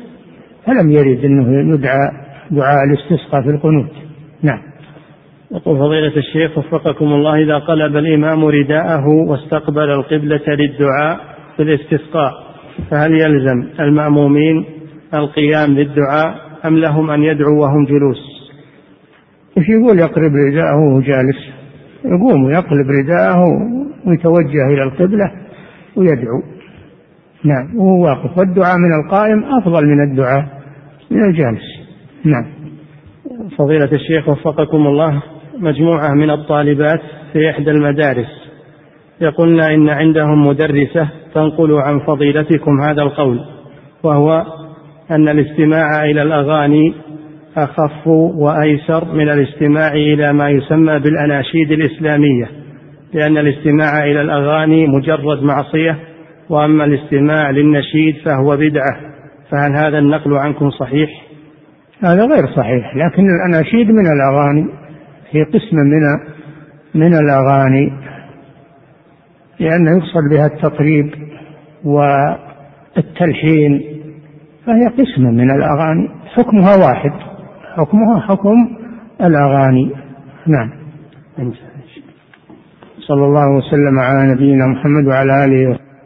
فلم يرد أنه يدعى دعاء الاستسقاء في القنوت. نعم. يقول فضيلة الشيخ وفقكم الله إذا قلب الإمام رداءه واستقبل القبلة للدعاء في الاستسقاء فهل يلزم المأمومين القيام للدعاء أم لهم أن يدعوا وهم جلوس؟ وش يقول يقلب رداءه وهو جالس يقوم ويقلب رداءه ويتوجه إلى القبلة ويدعو. نعم. وهو واقف. والدعاء من القائم أفضل من الدعاء. من الجالس نعم. فضيلة الشيخ وفقكم الله مجموعة من الطالبات في إحدى المدارس يقولن إن عندهم مدرسة تنقل عن فضيلتكم هذا القول وهو أن الاستماع إلى الأغاني أخف وأيسر من الاستماع إلى ما يسمى بالأناشيد الإسلامية لأن الاستماع إلى الأغاني مجرد معصية وأما الاستماع للنشيد فهو بدعة. فهل هذا النقل عنكم صحيح؟ هذا غير صحيح لكن الأناشيد من الأغاني هي قسم من من الأغاني لأن يقصد بها التطريب والتلحين فهي قسم من الأغاني حكمها واحد حكمها حكم الأغاني. نعم. صلى الله وسلم على نبينا محمد وعلى آله